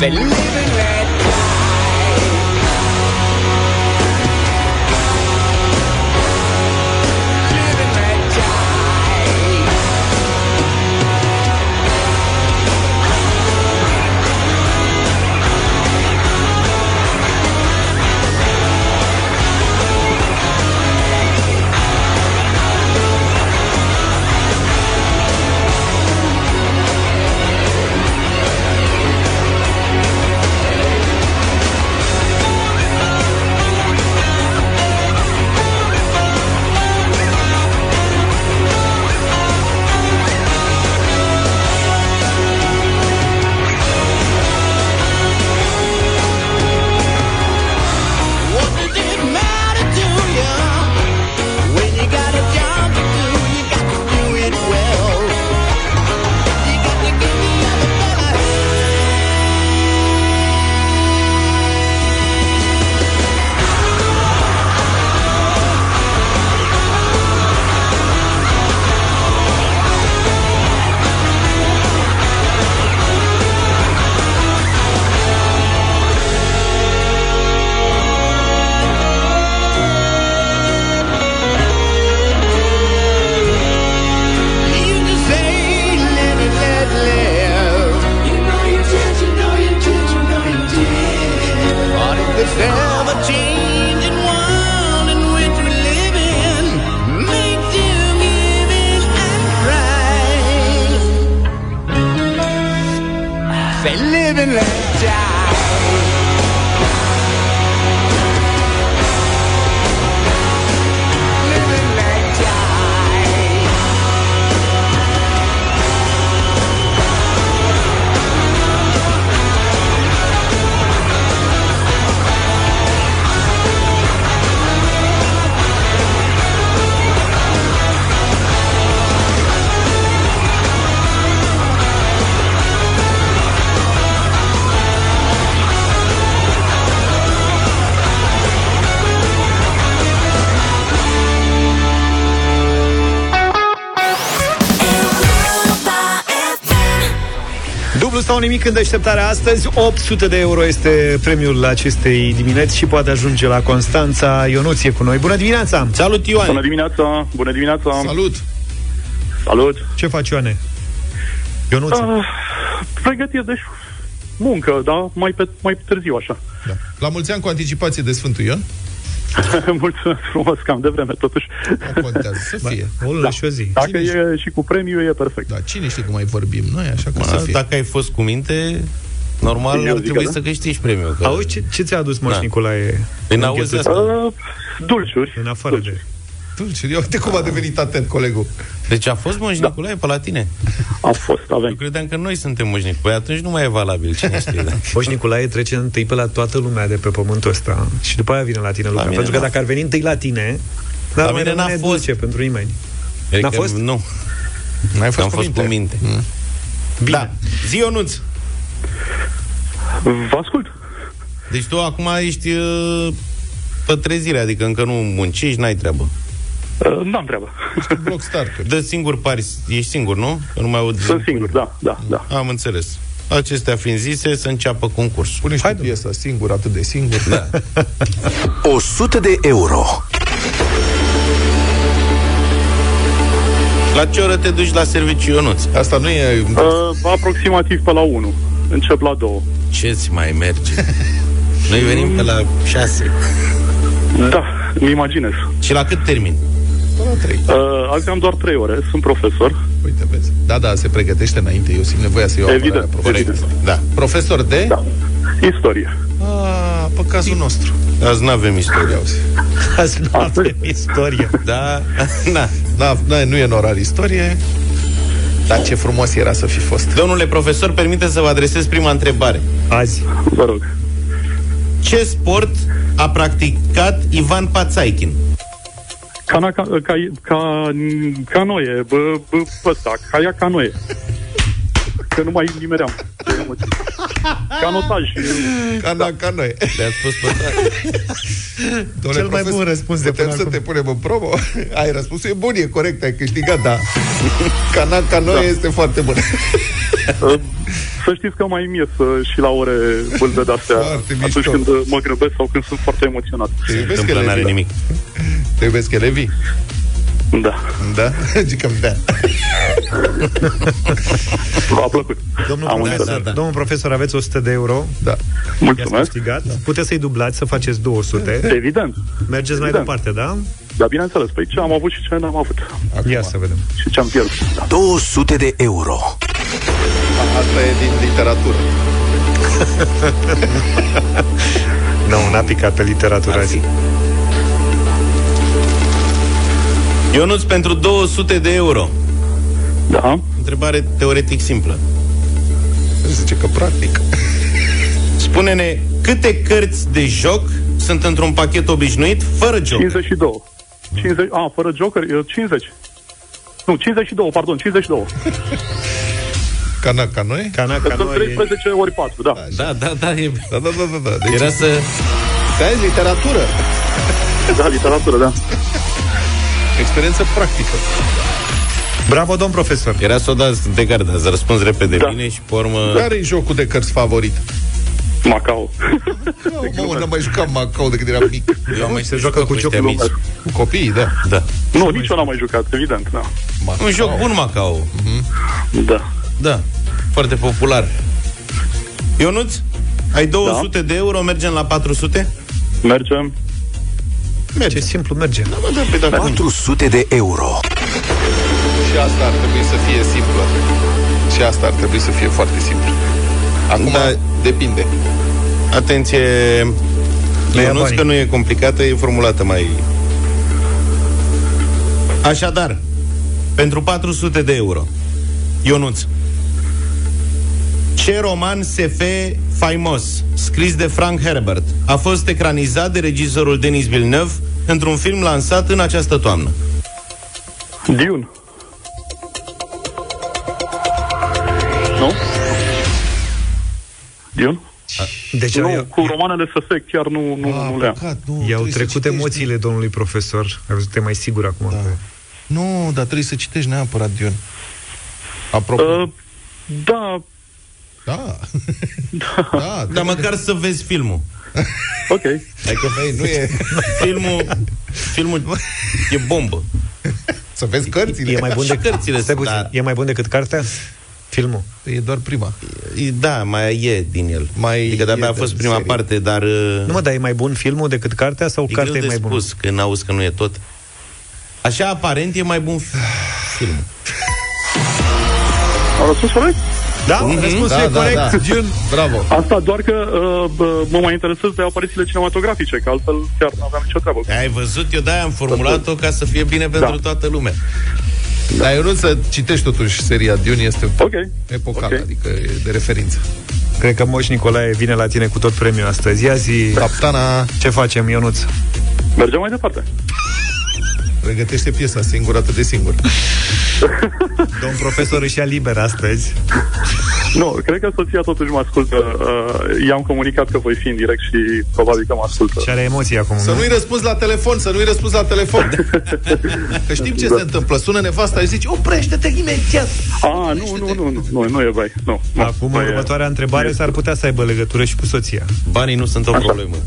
feliz. Nimic în deșteptarea astăzi 800 de euro este premiul acestei dimineți Și poate ajunge la Constanța Ionuț e cu noi Bună dimineața! Salut Ioane! Bună dimineața! Bună dimineața! Salut! Salut! Ce faci, Ioane? Ionuț? Uh, pregătesc, deci muncă, da? Mai, pe, mai târziu așa. Da. La mulți ani cu anticipație de Sfântul Ion. Mulțumesc frumos, cam devreme, totuși. Nu contează să fie. O lună și o zi. Dacă e și cu premiu, e perfect. Da, cine știe cum mai vorbim noi, așa că Mă, să fie. Dacă ai fost cu minte, normal Eu ar zic trebui că să da. câștigi premiul. Că... Auzi, ce, ce ți-a adus Moș Da. Nicolae? Păi în n-auzi chetuță? asta. Uh, dulciuri. În afară de... Dulciuri, ia uite cum a devenit atent colegul. Deci a fost Moș Nicolae pe la tine? A fost, avem. Eu credeam că noi suntem Moș Nicolae. Păi atunci nu mai e valabil. Cine știe? Da? Moș Nicolae trece întâi pe la toată lumea de pe pământul ăsta și după aia vine la tine lumea. mine Pentru că n-a dacă ar veni întâi la tine, La dar mai mine n-a rămâne fost. dulce pentru nimeni. Adică N-a fost? Nu. N-ai fost Am cu fost minte. cu minte. Bine. Da. Zi Ionuț. Vă ascult. Deci tu acum ești uh, pe trezire, adică încă nu muncești, n-ai treabă. Uh, n-am treabă. Bloc start. Dă singur pari, ești singur, nu? Că nu mai aud. Sunt singur, da, da, da. Am înțeles. Acestea fiind zise, să înceapă concursul. Pune și tu piesa singur, atât de singur. Da. 100 de euro. La ce oră te duci la serviciu, Ionuț? Asta nu e... Uh, aproximativ pe la 1. Încep la 2. Ce-ți mai merge? Noi venim pe la 6. Da, îmi imaginez. Și la cât termin? Până la trei. Uh, azi am doar 3 ore, sunt profesor. Uite, vezi. Da, da, se pregătește înainte. Eu simt nevoia să iau Evident, apărarea profesorului. evident. Da. Profesor de? Da. Istorie. Ah, pe cazul nostru. Azi n-avem istorie. Auzi. Azi nu avem istorie. Da? Na. Da, da, nu e în orar istorie. Dar ce frumos era să fi fost. Domnule profesor, permite să vă adresez prima întrebare. Azi. Vă rog. Ce sport a practicat Ivan Pațaichin? Cana, ca, ca, ca, canoie, bă, bă, ăsta, caia canoie. Că nu mai nimeream. Canotaj. Cana ca noi. Te-ați spus pe Domnule Cel mai profesor, bun răspuns de putem până să acum. te punem în promo? Ai răspunsul e bun, e corect, ai câștigat, da. Cana ca noi Da. este foarte bun. Să știți că mai mie să și la ore bâlbe de-astea Foarte atunci mișto. când mă grăbesc sau când sunt foarte emoționat. Te iubesc întâmplă, n-are elevii, nimic. Da. Te iubesc elevii? Da. Da? Zicăm da. V-a plăcut. Domnul Am profesor, înțeles. da. domnul profesor, aveți 100 de euro. Da. I-ați Mulțumesc. câștigat. Puteți să-i dublați, să faceți 200. Evident. Mergeți mai Evident. departe, da? Dar bineînțeles, păi ce am avut și ce n-am avut. Acum. Ia să vedem. Și ce am pierdut. Da. 200 de euro. Asta e din literatură. Nu, n-a picat pe literatură Ar azi. fi. Ionuț, pentru 200 de euro. Da. Întrebare teoretic simplă. Zice că practic. Spune-ne câte cărți de joc sunt într-un pachet obișnuit fără joc. 52. 50, a, fără joker, e 50. Nu, 52, pardon, 52. Cana ca noi? Cana, Că ca sunt noi... 13 ori 4, da. Da, da, da, e... Da, da, da, da. da. Deci, Era să... Stai, literatură. Da, literatură, da. Experiență practică. Bravo, domn profesor. Era să o dați de gardă, să răspunzi repede Da. bine și pe urmă... Care e jocul de cărți favorit? Macau. Mamă, n-am mai jucat Macau de când eram mic. Eu am mai Se joacă cu ăștia ciocul mici. Cu copiii, da. Da. Nu, nici eu n-am mai jucat, evident, da. Macau. Un joc bun, Macau. Da. Da. Foarte popular. Ionuț, ai 200 de euro, mergem la 400? Mergem. Merge. Ce simplu merge. Da, mă, da, pe dacă 400 de euro. Și asta ar trebui să fie simplă. Și asta ar trebui să fie foarte simplu. Acum Da. depinde. Atenție, Le ia Ionuț, banii. că nu e complicată, e formulată mai... Așadar, pentru 400 de euro, Ionuț, ce roman SF faimos, scris de Frank Herbert, a fost ecranizat de regizorul Denis Villeneuve într-un film lansat în această toamnă? Dune. Nu? Dune? Deci nu, eu- cu romanele SF chiar nu, nu, Ah, nu le-am. păcat, nu, I-au trebuie să trecut citești. emoțiile domnului profesor. Ai văzut, e mai sigur acum. Da. Nu, dar trebuie să citești neapărat Dune. Apropo. Uh, da, Da. da, Dar măcar să vezi filmul. ok. Adică, băi, nu e... Filmul, filmul e bombă. Să vezi cărțile. E mai bun Și decât cărțile Stai sunt, puțin, da. E mai bun decât cartea? Filmul. E doar prima. E- Da, mai e din el. Mai adică de-abia e a fost de prima serie. parte, dar uh, Nu mă, dar e mai bun filmul decât cartea sau e cartea greu e de mai bună? spus când auzi că nu e tot. Așa, aparent, e mai bun fi- filmul. Am răspuns corect? Da, Mhm. răspunsul Da, e da, corect. da. Jun. Bravo. Asta doar că uh, bă, mă mai interesez de aparițiile cinematografice, că altfel chiar nu aveam nicio treabă. Ai văzut? Eu de-aia am formulat-o ca să fie bine pentru Da. toată lumea. Dar eu nu să citești totuși seria Dune, este Ok. epocală, Ok. adică e de referință. Cred că Moș Nicolae vine la tine cu tot premiul astăzi. Ia zi, Captana ce facem, Ionuț? Mergem mai departe. Pregătește piesa singur, atât de singur. Domn profesor își ia liber astăzi. Nu, cred că soția totuși mă ascultă. Uh, i-am comunicat că voi fi în direct și probabil că mă ascultă. Și are emoții acum, Să nu? nu-i răspunzi la telefon, să nu-i răspunzi la telefon. Că știm ce se întâmplă. Sună nevasta și zici, oprește-te imediat. A, nu, nu, nu, nu, nu, nu e bai. Nu, nu. Acum, Nu e- următoarea întrebare s-ar putea să aibă legătură și cu soția. Banii nu sunt o problemă.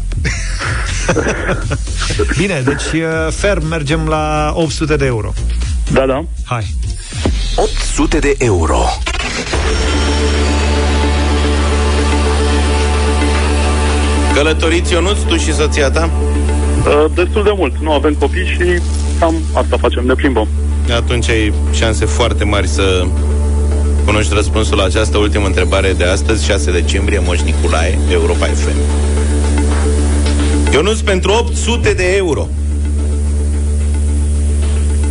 Bine, deci uh, ferm mergem la 800 de euro. Da, da. Hai. 800 de euro. Călătoriți, Ionuț, tu și soția ta? Uh, destul de mult. Nu avem copii și cam asta facem, ne plimbăm. Atunci ai șanse foarte mari să cunoști răspunsul la această ultimă întrebare de astăzi, 6 decembrie, Moș Nicolae, Europa FM. Ionuț, pentru 800 de euro,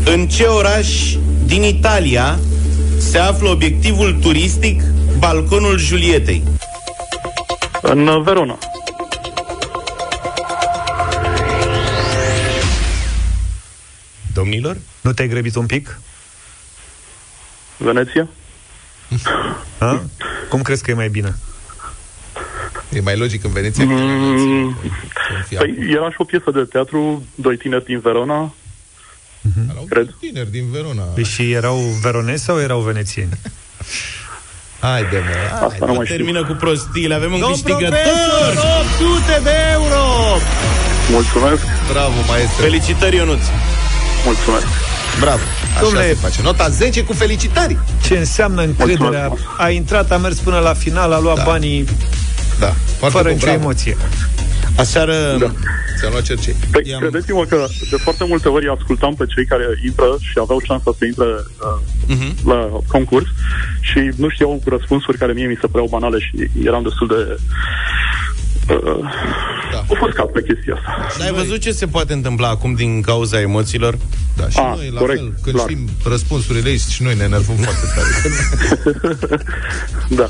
în ce oraș din Italia se află obiectivul turistic Balconul Julietei? În uh, Verona. Domnilor? Nu te-ai grăbit un pic? Veneția? Ha? Cum crezi că e mai bine? E mai logic în Veneția. Mm, Să fie păi, era și o piesă de teatru, doi tineri din Verona. Erau cred. tineri din Verona. Păi și erau veronezi sau erau venețieni? Haide, mă. Asta nu mai știu. Termină cu prostiile, avem un Domn câștigător! profesor, 800 de euro! Mulțumesc, Bravo, maestru. Felicitări, Ionuț! Mulțumesc. Bravo. Așa Domnule- se face. Nota 10 cu felicitări. Ce înseamnă încrederea? Mulțumesc. A intrat, a mers până la final, a luat Da. banii Da. Foarte fără bun, nicio bravo. emoție. Aseară, Da. Ți-am luat cercei. Păi, I-am- credeți-mă că de foarte multe ori ascultam pe cei care intră și aveau șansa să intre uh, Mhm. la concurs și nu știau răspunsuri care mie mi se păreau banale și eram destul de uh, Da. ofuscat pe chestia asta. Dar ai văzut ce se poate întâmpla acum din cauza emoțiilor? Da, și Ah, noi, la corect, fel, când clar. știm răspunsurile ei, și noi ne enervăm foarte tare. Da.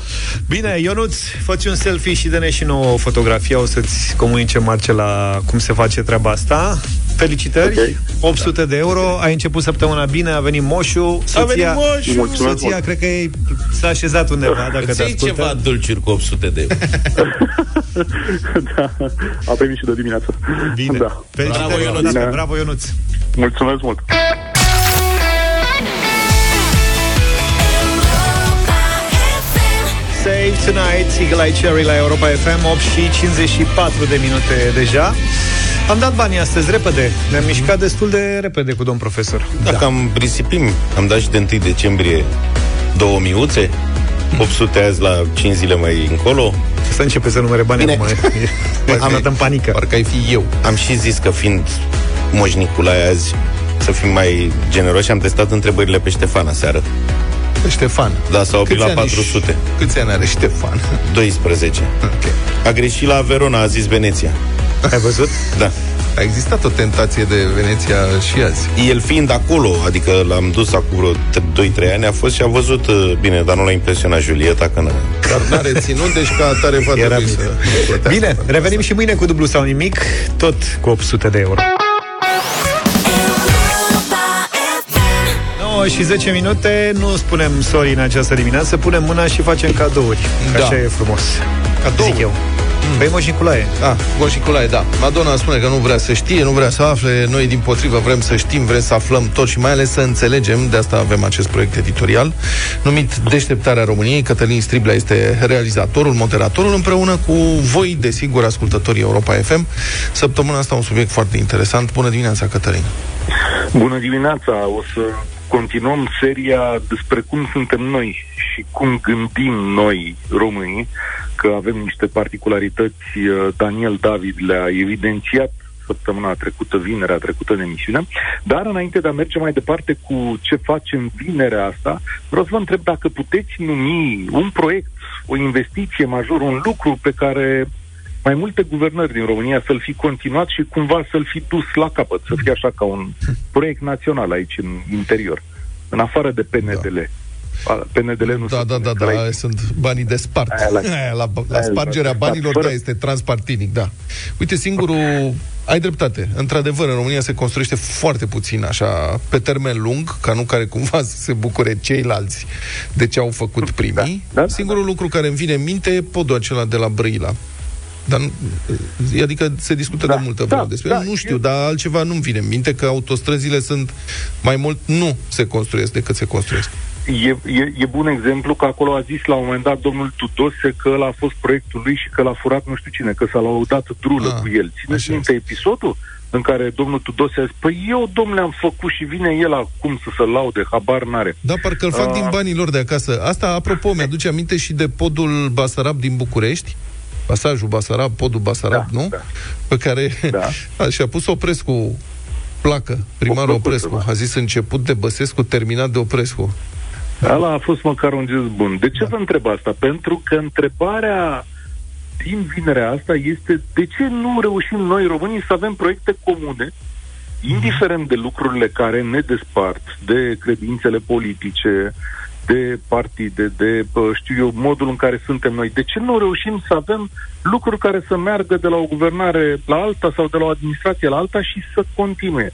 Bine, Ionuț, fă un selfie și dă-ne și nouă o fotografie. O să-ți comunice Marcela cum se face treaba asta. Felicitări, Ok. 800 de euro. Ai început săptămâna bine, a venit moșul. Soția, venit moșul! Mulțumesc soția mult. cred că e, s-a așezat undeva, dacă Îți te iei ascultă. ceva dulciuri cu 800 de euro. da. A primit și de dimineață. Bine. Da. Felicitări, Bravo, Ionuț. Ionuț. Bravo, Ionuț. Mulțumesc mult. Save Tonight, Eagle Eye Cherry la Europa FM 8 și 54 de minute deja Am dat banii astăzi repede Ne-am mișcat destul de repede cu domn profesor Dacă am risipim, am dat și de 1 decembrie 2000 uțe, 800 azi la 5 zile mai încolo. Să începe să numere bani Bine. acum Am dat în panică Parcă ai fi eu. Am și zis că fiind Moș Nicolae azi, să fim mai generoși. Am testat întrebările pe Ștefan seară. Ștefan. Da, s-a oprit Câți la ani 400. Câți ani are Ștefan? 12. A greșit la Verona, a zis Veneția. Ai văzut? Da. A existat o tentație de Veneția și azi. El fiind acolo, adică l-am dus acum vreo 2-3 ani, a fost și a văzut, uh, bine, dar nu l-a impresionat Julieta, că n Dar n-a reținut, deci ca atare va Era trebui bine. să plătească. Bine, revenim și mâine cu dublu sau nimic, tot cu 800 de euro. 9 și 10 minute, nu spunem sorry în această dimineață, punem mâna și facem cadouri. Da. Așa e frumos. Cadou? Zic eu. Păi Moș Nicolae. Ah, Moș Nicolae, da. Madonna spune că nu vrea să știe, nu vrea să afle. Noi, din potrivă, vrem să știm, vrem să aflăm tot și mai ales să înțelegem. De asta avem acest proiect editorial numit Deșteptarea României. Cătălin Striblea este realizatorul, moderatorul, împreună cu voi, desigur, ascultătorii Europa FM. Săptămâna asta un subiect foarte interesant. Bună dimineața, Cătălin. Bună dimineața! O să continuăm seria despre cum suntem noi și cum gândim noi românii, că avem niște particularități. uh, Daniel David le-a evidențiat săptămâna trecută, vinerea trecută în emisiune. Dar înainte de a merge mai departe cu ce facem vinerea asta, vreau să vă întreb dacă puteți numi un proiect, o investiție majoră, un lucru pe care mai multe guvernări din România să-l fi continuat și cumva să-l fi dus la capăt, să fie așa ca un proiect național aici în interior, în afară de PNDL. Da. PNDL nu Da, da, da, da, aia sunt banii de spart. Aia la- Aia, la, la aia spargerea la- banilor, fără- da, este transpartinic, da. Uite, singurul... Ai dreptate. Într-adevăr, în România se construiește foarte puțin, așa, pe termen lung, ca nu care cumva să se bucure ceilalți de ce au făcut primii. Da, da, Singurul lucru care îmi vine în minte e podul acela de la Brăila. Dar, nu- adică se discută da, de multă vreme da, despre da, el. Nu știu, dar altceva nu-mi vine în minte, că autostrăzile sunt mai mult nu se construiesc decât se construiesc. E, e, e bun exemplu că acolo a zis la un moment dat domnul Tudose că ăla a fost proiectul lui și că l-a furat nu știu cine, că s-a laudat drulă Ah, cu el. Țineți minte episodul în care domnul Tudose a zis, păi eu, domnule, am făcut și vine el acum să se laude, habar n-are. Da, parcă îl fac Ah. din banii lor de acasă. Asta, apropo, mi-aduce aminte și de podul Basarab din București, pasajul Basarab, podul Basarab, da, nu? Da. Pe care da. a, și-a pus Oprescu placă, primarul O plăcuță, Oprescu. A zis început de Băsescu, terminat de Oprescu. Ăla a fost măcar un gest bun. De ce da. vă întreb asta? Pentru că întrebarea din vinerea asta este de ce nu reușim noi, românii, să avem proiecte comune, indiferent de lucrurile care ne despart, de credințele politice, de partide, de, bă, știu eu, modul în care suntem noi. De ce nu reușim să avem lucruri care să meargă de la o guvernare la alta sau de la o administrație la alta și să continue?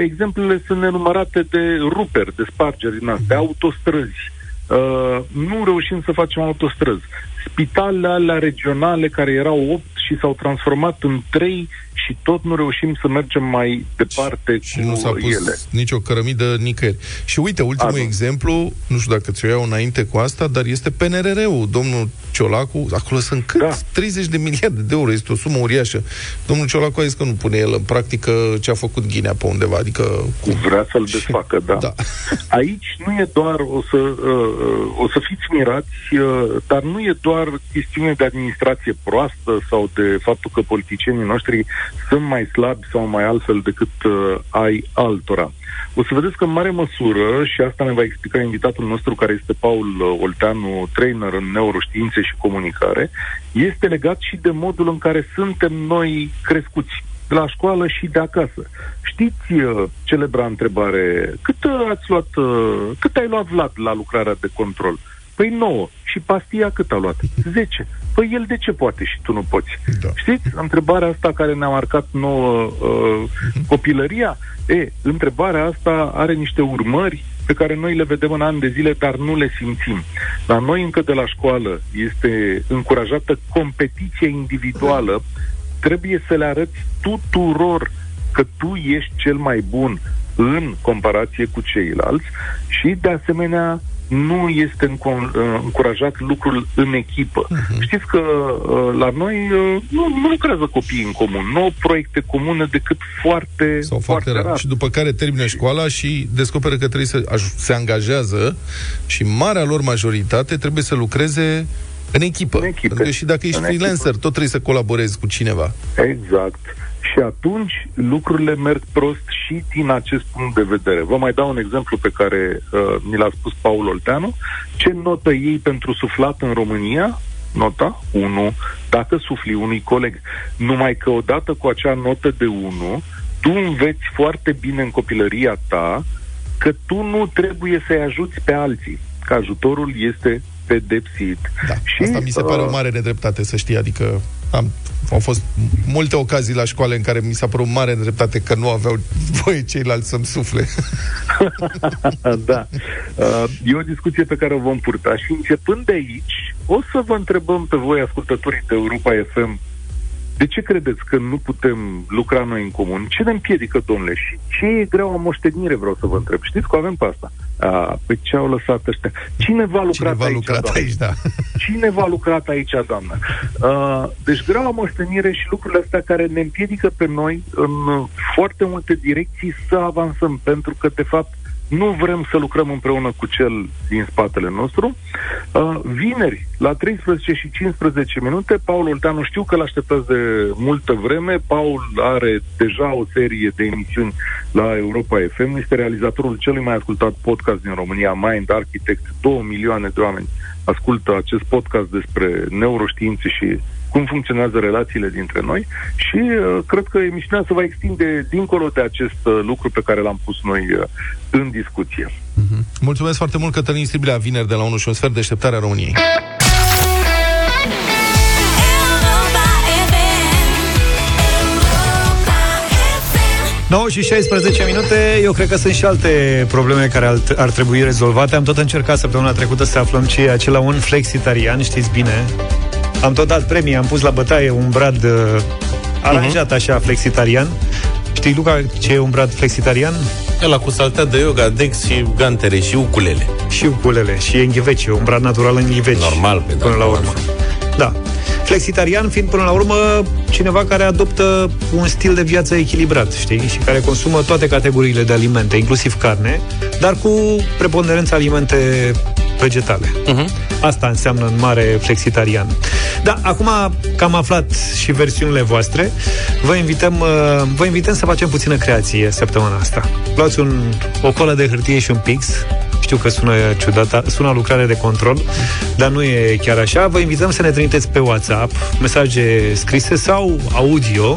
Exemplele sunt nenumărate de ruperi, de spargeri din astea, autostrăzi. Uh, nu reușim să facem autostrăzi. Spitalele alea regionale care erau 8 și s-au transformat în 3 și tot nu reușim să mergem mai departe Și cu nu s-a pus ele. nicio cărămidă nicăieri. Și uite, ultimul Adu. exemplu, nu știu dacă ți-o iau înainte cu asta, dar este PNRR-ul. Domnul Ciolacu, acolo sunt cât? Da. 30 de miliarde de euro, este o sumă uriașă. Domnul Ciolacu a zis că nu pune el în practică ce a făcut Ghinea pe undeva, adică... Cum? Vrea să-l desfacă, da. Da. Aici nu e doar, o să, uh, uh, o să fiți mirați, uh, dar nu e doar chestiune de administrație proastă sau de faptul că politicienii noștri sunt mai slabi sau mai altfel decât uh, ai altora. O să vedeți că în mare măsură, și asta ne va explica invitatul nostru care este Paul uh, Olteanu, trainer în neuroștiințe și comunicare, este legat și de modul în care suntem noi crescuți de la școală și de acasă. Știți uh, celebra întrebare, cât uh, ați luat, uh, cât ai luat Vlad la lucrarea de control? Păi 9. Și pastia cât a luat? 10. Păi el de ce poate și tu nu poți? Da. Știți? Întrebarea asta care ne-a marcat nouă uh, copilăria, e, întrebarea asta are niște urmări pe care noi le vedem în ani de zile, dar nu le simțim. La noi încă de la școală este încurajată competiția individuală, trebuie să le arăți tuturor că tu ești cel mai bun în comparație cu ceilalți și, de asemenea, nu este înco- uh, încurajat lucrul în echipă. Uh-huh. Știți că uh, la noi uh, nu, nu lucrează copiii în comun, nu au proiecte comune decât foarte, Sau foarte rar. rar. Și după care termină școala și descoperă că trebuie să aj- se angajează și marea lor majoritate trebuie să lucreze în echipă. În echipe. Pentru că și dacă ești În freelancer, tot trebuie să colaborezi cu cineva. Exact. Și atunci lucrurile merg prost și din acest punct de vedere. Vă mai dau un exemplu pe care uh, mi l-a spus Paul Olteanu. Ce notă ei pentru suflat în România? Nota 1, dacă sufli unui coleg. Numai că odată cu acea notă de 1, tu înveți foarte bine în copilăria ta că tu nu trebuie să-i ajuți pe alții, că ajutorul este pedepsit. Da, și, asta mi se pare o mare nedreptate, să știi, adică am, au fost multe ocazii la școală în care mi s-a părut mare nedreptate că nu aveau voie ceilalți să-mi sufle. da. Uh, e o discuție pe care o vom purta și începând de aici, o să vă întrebăm pe voi, ascultătorii de Europa FM, de ce credeți că nu putem lucra noi în comun? Ce ne împiedică, domnule? Și ce e greu o moștenire, vreau să vă întreb. Știți că avem pe asta. A, pe ce au lăsat ăștia? Cine va lucra Cine va aici, lucrat doamnă? aici, da. Cine va lucrat aici, doamnă? Uh, deci greu o moștenire și lucrurile astea care ne împiedică pe noi în uh, foarte multe direcții să avansăm, pentru că, de fapt, nu vrem să lucrăm împreună cu cel din spatele nostru. Uh, vineri, la 13 și 15 minute, Paul Olteanu, știu că l-așteptați de multă vreme. Paul are deja o serie de emisiuni la Europa FM. Este realizatorul celui mai ascultat podcast din România, Mind Architect. 2 milioane de oameni ascultă acest podcast despre neuroștiințe și cum funcționează relațiile dintre noi și uh, cred că emisiunea se va extinde dincolo de acest uh, lucru pe care l-am pus noi uh, în discuție. Mulțumesc foarte mult, Cătălin Striblea, vineri de la 1 și un sfert, deșteptarea României. 9 și 16 minute, eu cred că sunt și alte probleme care ar, ar trebui rezolvate. Am tot încercat săptămâna trecută să aflăm ce e acela un flexitarian, știți bine. Am tot dat premii, am pus la bătaie un brad uh, aranjat așa, flexitarian. Știi, Luca, ce e un brad flexitarian? Ăla cu saltea de yoga, dex și gantere și uculele. Și uculele, și e în ghiveci, e un brad natural în ghiveci. Normal, pe Până la urmă. Da. Flexitarian fiind până la urmă cineva care adoptă un stil de viață echilibrat, știi? Și care consumă toate categoriile de alimente, inclusiv carne, dar cu preponderență alimente vegetale. Uh-huh. Asta înseamnă în mare flexitarian. Da, acum că am aflat și versiunile voastre, vă invităm, uh, vă invităm să facem puțină creație săptămâna asta. Luați un, o colă de hârtie și un pix, știu că sună ciudat, sună lucrare de control, dar nu e chiar așa. Vă invităm să ne trimiteți pe WhatsApp mesaje scrise sau audio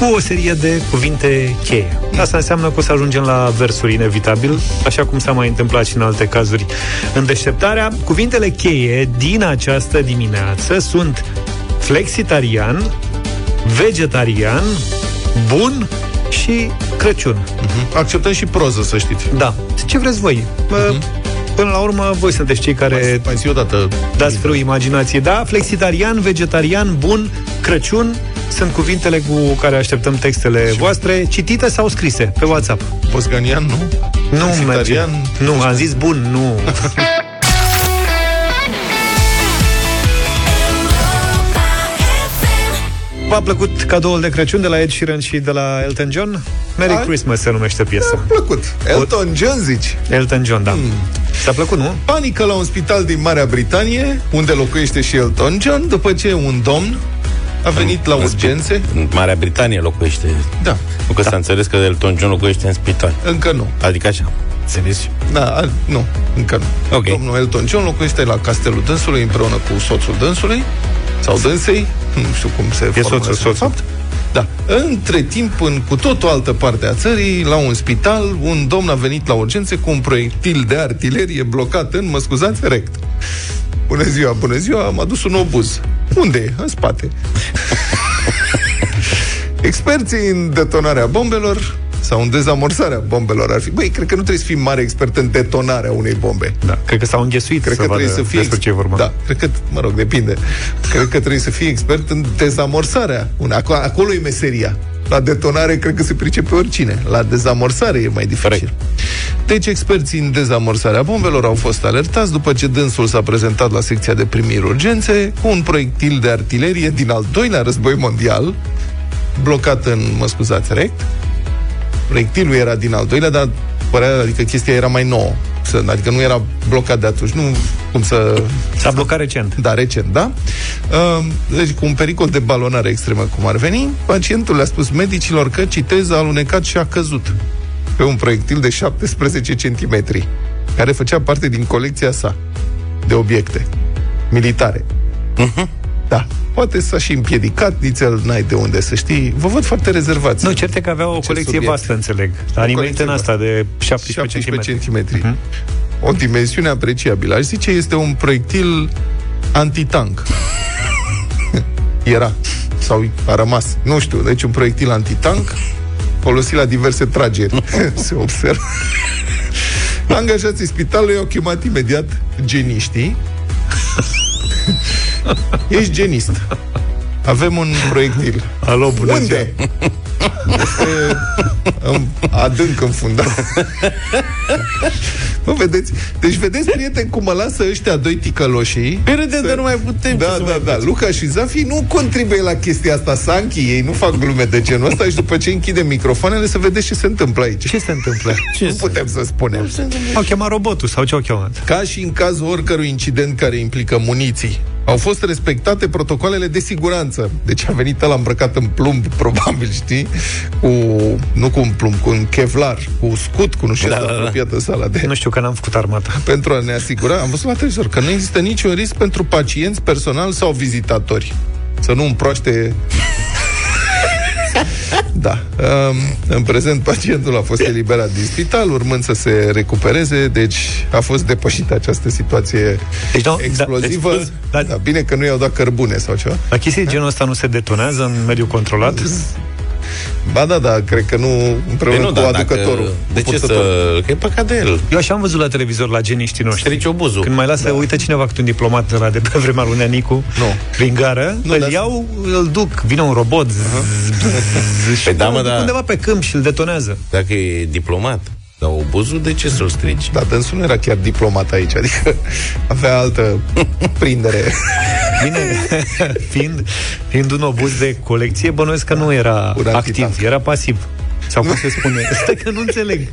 cu o serie de cuvinte cheie. Asta înseamnă că o să ajungem la versuri inevitabil, așa cum s-a mai întâmplat și în alte cazuri în deșteptarea. Cuvintele cheie din această dimineață sunt flexitarian, vegetarian, bun și Crăciun. Uh-huh. Acceptăm și proză, să știți. Da. Ce vreți voi? Uh-huh. Până la urmă, voi sunteți cei care mai zi odată dați frâu imaginație. Da, flexitarian, vegetarian, bun, Crăciun, sunt cuvintele cu care așteptăm textele voastre, citite sau scrise pe WhatsApp. Bosganian, nu? Nu merge. Flexitarian? Nu, am zis bun, nu. V-a plăcut cadoul de Crăciun de la Ed Sheeran și de la Elton John? Merry Da. Christmas se numește piesa. Mi-a plăcut. Elton John, zici? Elton John, da. Hmm. Ți-a plăcut, nu? Panică la un spital din Marea Britanie, unde locuiește și Elton John, după ce un domn a venit la urgențe. În Marea Britanie locuiește. Da. Nu că s-a înțeles că Elton John locuiește în spital. Încă nu. Adică așa. Înțeles? Da, a, nu, încă nu. Ok. Domnul Elton John locuiește la castelul dânsului împreună cu soțul dânsului sau dânsei, nu știu cum se E soțul, formulează soțul. de fapt. Da. Între timp, în cu tot o altă parte a țării, la un spital, un domn a venit la urgențe cu un proiectil de artilerie blocat în, mă scuzați, rect. Bună ziua, bună ziua, am adus un obuz. Unde e? În spate. Experții în detonarea bombelor sau în dezamorsarea bombelor ar fi... Băi, cred că nu trebuie să fii mare expert în detonarea unei bombe. Da, cred că s-au înghesuit Cred să că vadă trebuie să fii despre ce e vorba. Da, cred că, mă rog, depinde. cred că trebuie să fii expert în dezamorsarea. Une- Acolo, acolo e meseria. La detonare cred că se pricepe oricine. La dezamorsare e mai dificil. Corect. Deci experții în dezamorsarea bombelor au fost alertați după ce dânsul s-a prezentat la secția de primiri urgențe cu un proiectil de artilerie din al doilea război mondial blocat în, mă scuzați, rect. Proiectilul era din al doilea, dar părea, adică chestia era mai nouă. Să, adică nu era blocat de atunci, nu cum să... S-a blocat recent. Da, recent, da. Uh, deci cu un pericol de balonare extremă, cum ar veni, pacientul le-a spus medicilor că, citez, a alunecat și a căzut pe un proiectil de 17 cm, care făcea parte din colecția sa de obiecte militare. Mhm. Da. Poate s-a și împiedicat, nițel n-ai de unde să știi. Vă văd foarte rezervați. Nu, cert e că avea o Acest colecție subiect. vastă, înțeleg. A nimerit în asta de 17, 17 cm. cm. O dimensiune apreciabilă. Aș zice, este un proiectil antitank. Era. Sau a rămas. Nu știu. Deci un proiectil antitank folosit la diverse trageri. Se observă. Angajații spitalului au chemat imediat geniștii. Ești genist. Avem un proiectil. Alo, bună Unde? Este în, adânc înfundat. Nu vedeți? Deci vedeți, prieteni, cum mă lasă ăștia doi ticăloșii Păi râdem, dar nu mai putem, ce Da, să da, mai da, facem? Luca și Zafi nu contribuie la chestia asta Sanchi, ei nu fac glume de genul ăsta Și după ce închidem microfoanele Să vedeți ce se întâmplă aici Ce se întâmplă? Ce nu putem să spunem Au chemat robotul sau ce au chemat? Ca și în cazul oricărui incident care implică muniții au fost respectate protocoalele de siguranță. Deci a venit la îmbrăcat în plumb, probabil, știi? Cu, nu cu un plumb, cu un kevlar, cu scut, cu nu știu, Da, da, da, da. apropiată sala de... Nu știu că n-am făcut armata. Pentru a ne asigura, am văzut la televizor că nu există niciun risc pentru pacienți, personal sau vizitatori. Să nu împroaște Da. Um, în prezent, pacientul a fost eliberat din spital, urmând să se recupereze, deci a fost depășită această situație Deci, nu, explozivă. Da, Da, da, da, bine că nu i-au dat cărbune sau ceva. La chestii de genul ăsta nu se detonează în mediul controlat? Ba da, da, cred că nu împreună Păi nu, cu dar dacă- aducătorul. de cu ce să- purtătorul. că e păcat de el. Eu așa am văzut la televizor la geniștii noștri. Strici obuzul. Când mai lasă, da. uită cineva câte un diplomat de la de pe vremea lui Neanicu nu. prin gară, Nu, îl dar- iau, îl duc, vine un robot uh-huh. Păi da, mă, da. undeva pe câmp și îl detonează. Dacă e diplomat, dar obuzul, de ce să-l strici? Da, dânsul nu era chiar diplomat aici, adică avea altă prindere. Bine, fiind, fiind un obuz de colecție, bănuiesc că nu era Un activ, antitank. era pasiv. Sau cum se spune? Stai că nu înțeleg.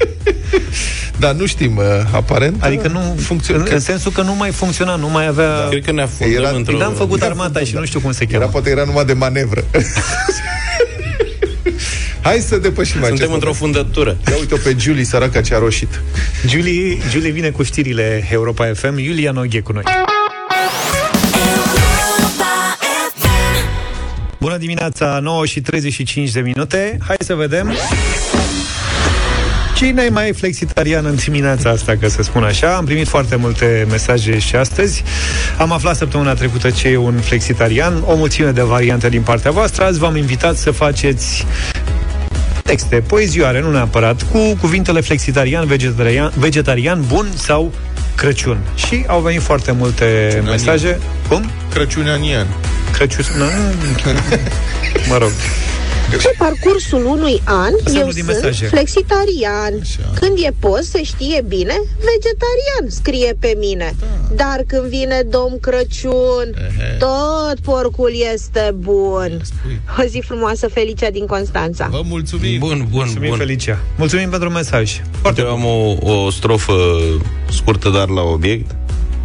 Dar nu știm, uh, aparent. Adică nu funcționează. În, în sensul că nu mai funcționa, nu mai avea... Da. Cred că ne afundăm Era- într-o... N-am făcut armata și nu știu cum se cheamă. Era, poate era numai de manevră. Hai să depășim acest Suntem într-o moment. fundătură. Ia uite pe Julie, săraca ce a roșit. Julie, Julie vine cu știrile Europa FM, Iulia Noghe cu noi. Bună dimineața, 9 și 35 de minute. Hai să vedem Cine e mai flexitarian în dimineața asta, că să spun așa? Am primit foarte multe mesaje și astăzi. Am aflat săptămâna trecută ce e un flexitarian, o mulțime de variante din partea voastră. Azi v-am invitat să faceți texte, poezioare, nu neapărat, cu cuvintele flexitarian, vegetarian, vegetarian bun sau Crăciun. Și au venit foarte multe mesaje. Cum? Crăciun anian. Crăciun... Nu, mă rog. Pe parcursul unui an, Asta eu nu din sunt mesaje. flexitarian. Când e post, se știe bine, vegetarian, scrie pe mine. Dar când vine Domn Crăciun, tot porcul este bun. O zi frumoasă, Felicia din Constanța. Vă mulțumim. Bun, bun, Mulțumim, bun. Felicia. Mulțumim pentru mesaj. Foarte Eu am o, o strofă scurtă, dar la obiect.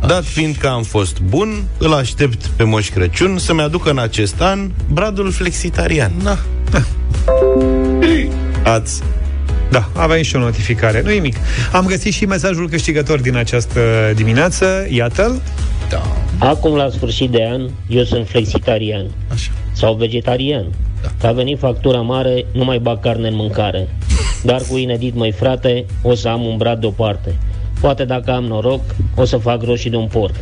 Dat fiind că am fost bun, îl aștept pe Moș Crăciun să-mi aducă în acest an bradul flexitarian. Na. Ați Da, aveam și o notificare. Nu nimic. Am găsit și mesajul câștigător din această dimineață. Iată-l. Da. Acum, la sfârșit de an, eu sunt flexitarian. Așa. Sau vegetarian. Da. Că a venit factura mare, nu mai bag carne în mâncare. Dar cu inedit, măi frate, o să am un brad deoparte. Poate dacă am noroc, o să fac roșii de un porc.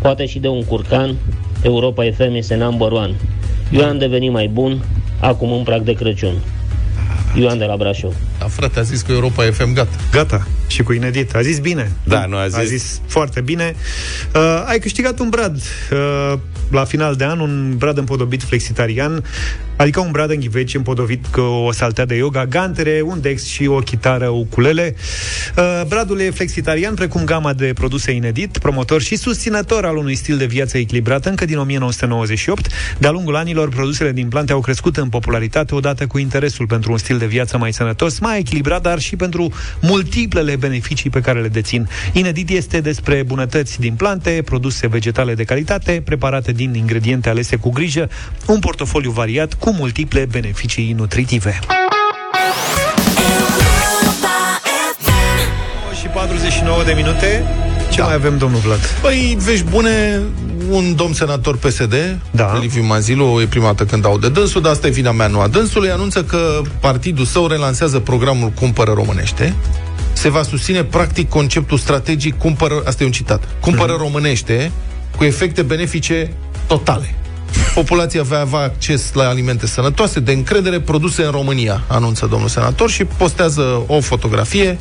Poate și de un curcan, Europa FM este number one. Eu am devenit mai bun, acum în prag de Crăciun. Ioan de la Brașov. Da, frate, a zis că Europa FM gata. Gata. Și cu inedit. A zis bine. Da, nu a zis. A zis foarte bine. Uh, ai câștigat un brad. Uh, la final de an un brad împodobit flexitarian, adică un brad în ghiveci împodobit cu o saltea de yoga, gantere, un dex și o chitară ukulele. Uh, bradul e flexitarian, precum gama de produse inedit, promotor și susținător al unui stil de viață echilibrat încă din 1998. De-a lungul anilor, produsele din plante au crescut în popularitate odată cu interesul pentru un stil de viață mai sănătos, mai echilibrat, dar și pentru multiplele beneficii pe care le dețin. Inedit este despre bunătăți din plante, produse vegetale de calitate, preparate din ingrediente alese cu grijă, un portofoliu variat cu multiple beneficii nutritive. și 49 de minute. Ce da. mai avem, domnul Vlad? Păi, vești bune, un domn senator PSD, da. Liviu Mazilu, e prima dată când au de dânsul, dar asta e vina mea, nu a dânsului, anunță că partidul său relansează programul Cumpără Românește. Se va susține practic conceptul strategic Cumpără, asta e un citat, Cumpără mm-hmm. Românește, cu efecte benefice totale. Populația va avea acces la alimente sănătoase, de încredere, produse în România, anunță domnul senator și postează o fotografie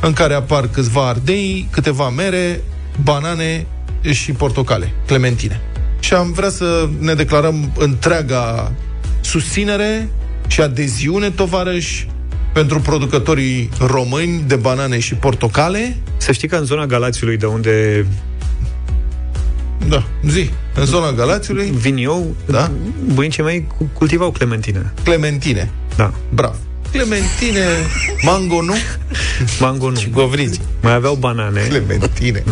în care apar câțiva ardei, câteva mere, banane și portocale, clementine. Și am vrea să ne declarăm întreaga susținere și adeziune, tovarăși, pentru producătorii români de banane și portocale. Să știi că în zona Galațiului, de unde da, zi. În zona Galațiului. Vin eu, da? bunicii mei cultivau clementine. Clementine. Da. Bravo. Clementine, mango nu? Mango nu. Și govrizi. Mai aveau banane. Clementine.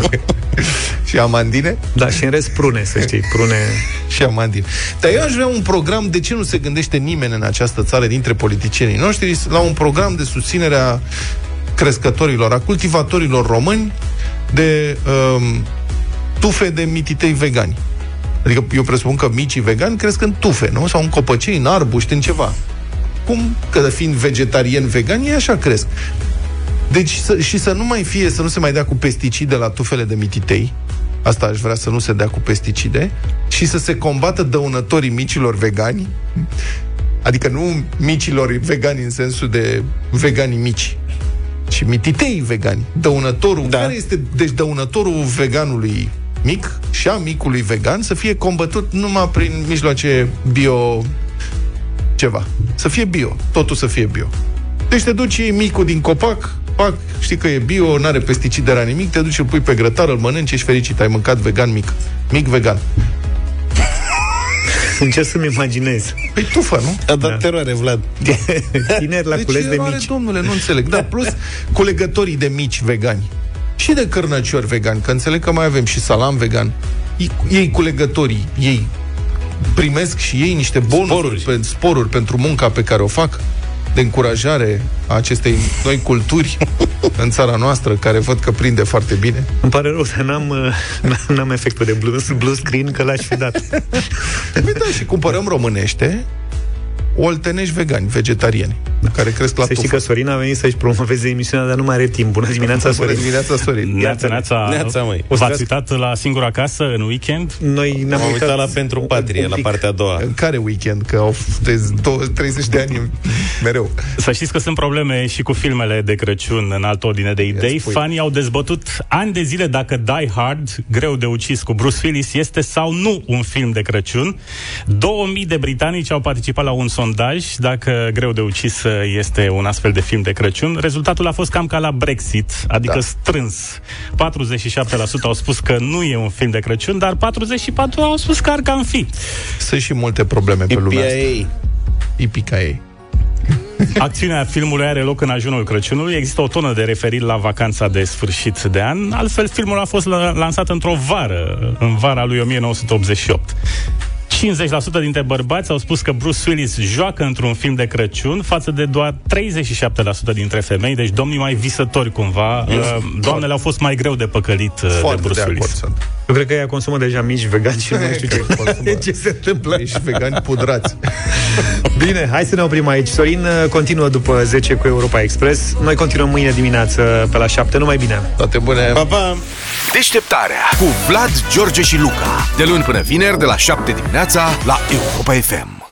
și amandine? Da, și în rest prune, să știi, prune. și amandine. Dar eu aș vrea un program, de ce nu se gândește nimeni în această țară dintre politicienii noștri, la un program de susținere a crescătorilor, a cultivatorilor români, de um, tufe de mititei vegani. Adică eu presupun că micii vegani cresc în tufe, nu? Sau în copăcei, în arbuști, în ceva. Cum că fiind vegetarian vegan, ei așa cresc. Deci să, și să nu mai fie, să nu se mai dea cu pesticide la tufele de mititei, asta aș vrea să nu se dea cu pesticide, și să se combată dăunătorii micilor vegani, adică nu micilor vegani în sensul de vegani mici, ci mititei vegani. Dăunătorul, da. care este, deci dăunătorul veganului mic și a micului vegan să fie combătut numai prin mijloace bio ceva. Să fie bio. Totul să fie bio. Deci te duci micul din copac, pac, știi că e bio, nu are pesticide, la nimic, te duci, îl pui pe grătar, îl mănânci, ești fericit, ai mâncat vegan mic. Mic vegan. Ce să-mi imaginez? Păi tufă, nu? A dat da. teroare, Vlad. Tineri la de cules de mici. domnule, nu înțeleg. Da, plus culegătorii de mici vegani și de cărnăciori vegan, că înțeleg că mai avem și salam vegan. Ei, ei culegătorii, ei primesc și ei niște bonusuri, sporuri. Pe, sporuri pentru munca pe care o fac de încurajare a acestei noi culturi în țara noastră, care văd că prinde foarte bine. Îmi pare rău, dar n-am, n-am efectul de blue, blue screen, că l-aș fi dat. Păi da, și cumpărăm românește oltenești vegani, vegetariani, da. care cresc la Să știi că Sorin a venit să-și promoveze emisiunea, dar nu mai are timp. Bună dimineața, Sorin! Bună dimineața, Sorin! Neața, neața, neața măi. V-ați uitat la singura casă în weekend? Noi ne-am uitat, uitat la Pentru Patrie, la partea a doua. În care weekend? Că au 30 de ani mereu. Să știți că sunt probleme și cu filmele de Crăciun în altă ordine de idei. Fanii au dezbătut ani de zile dacă Die Hard, greu de ucis cu Bruce Willis, este sau nu un film de Crăciun. 2000 de britanici au participat la un sondaj dacă greu de ucis este un astfel de film de Crăciun. Rezultatul a fost cam ca la Brexit, adică da. strâns. 47% au spus că nu e un film de Crăciun, dar 44% au spus că ar cam fi. Sunt și multe probleme pe lumea asta. Ipica ei. Acțiunea filmului are loc în ajunul Crăciunului. Există o tonă de referiri la vacanța de sfârșit de an. Altfel, filmul a fost lansat într-o vară, în vara lui 1988. 50% dintre bărbați au spus că Bruce Willis joacă într-un film de Crăciun, față de doar 37% dintre femei, deci domnii mai visători cumva. Yes. Uh, doamnele au fost mai greu de păcălit uh, Foarte de Bruce de Willis. Sunt. Eu cred că ea consumă deja mici vegani și nu știu ce, ce se întâmplă. Mici vegani pudrați. Bine, hai să ne oprim aici. Sorin uh, continuă după 10 cu Europa Express. Noi continuăm mâine dimineață pe la 7. Numai bine! Toate bune! Pa, pa! Deșteptarea cu Vlad, George și Luca. De luni până vineri, de la 7 dimineața, la Europa FM.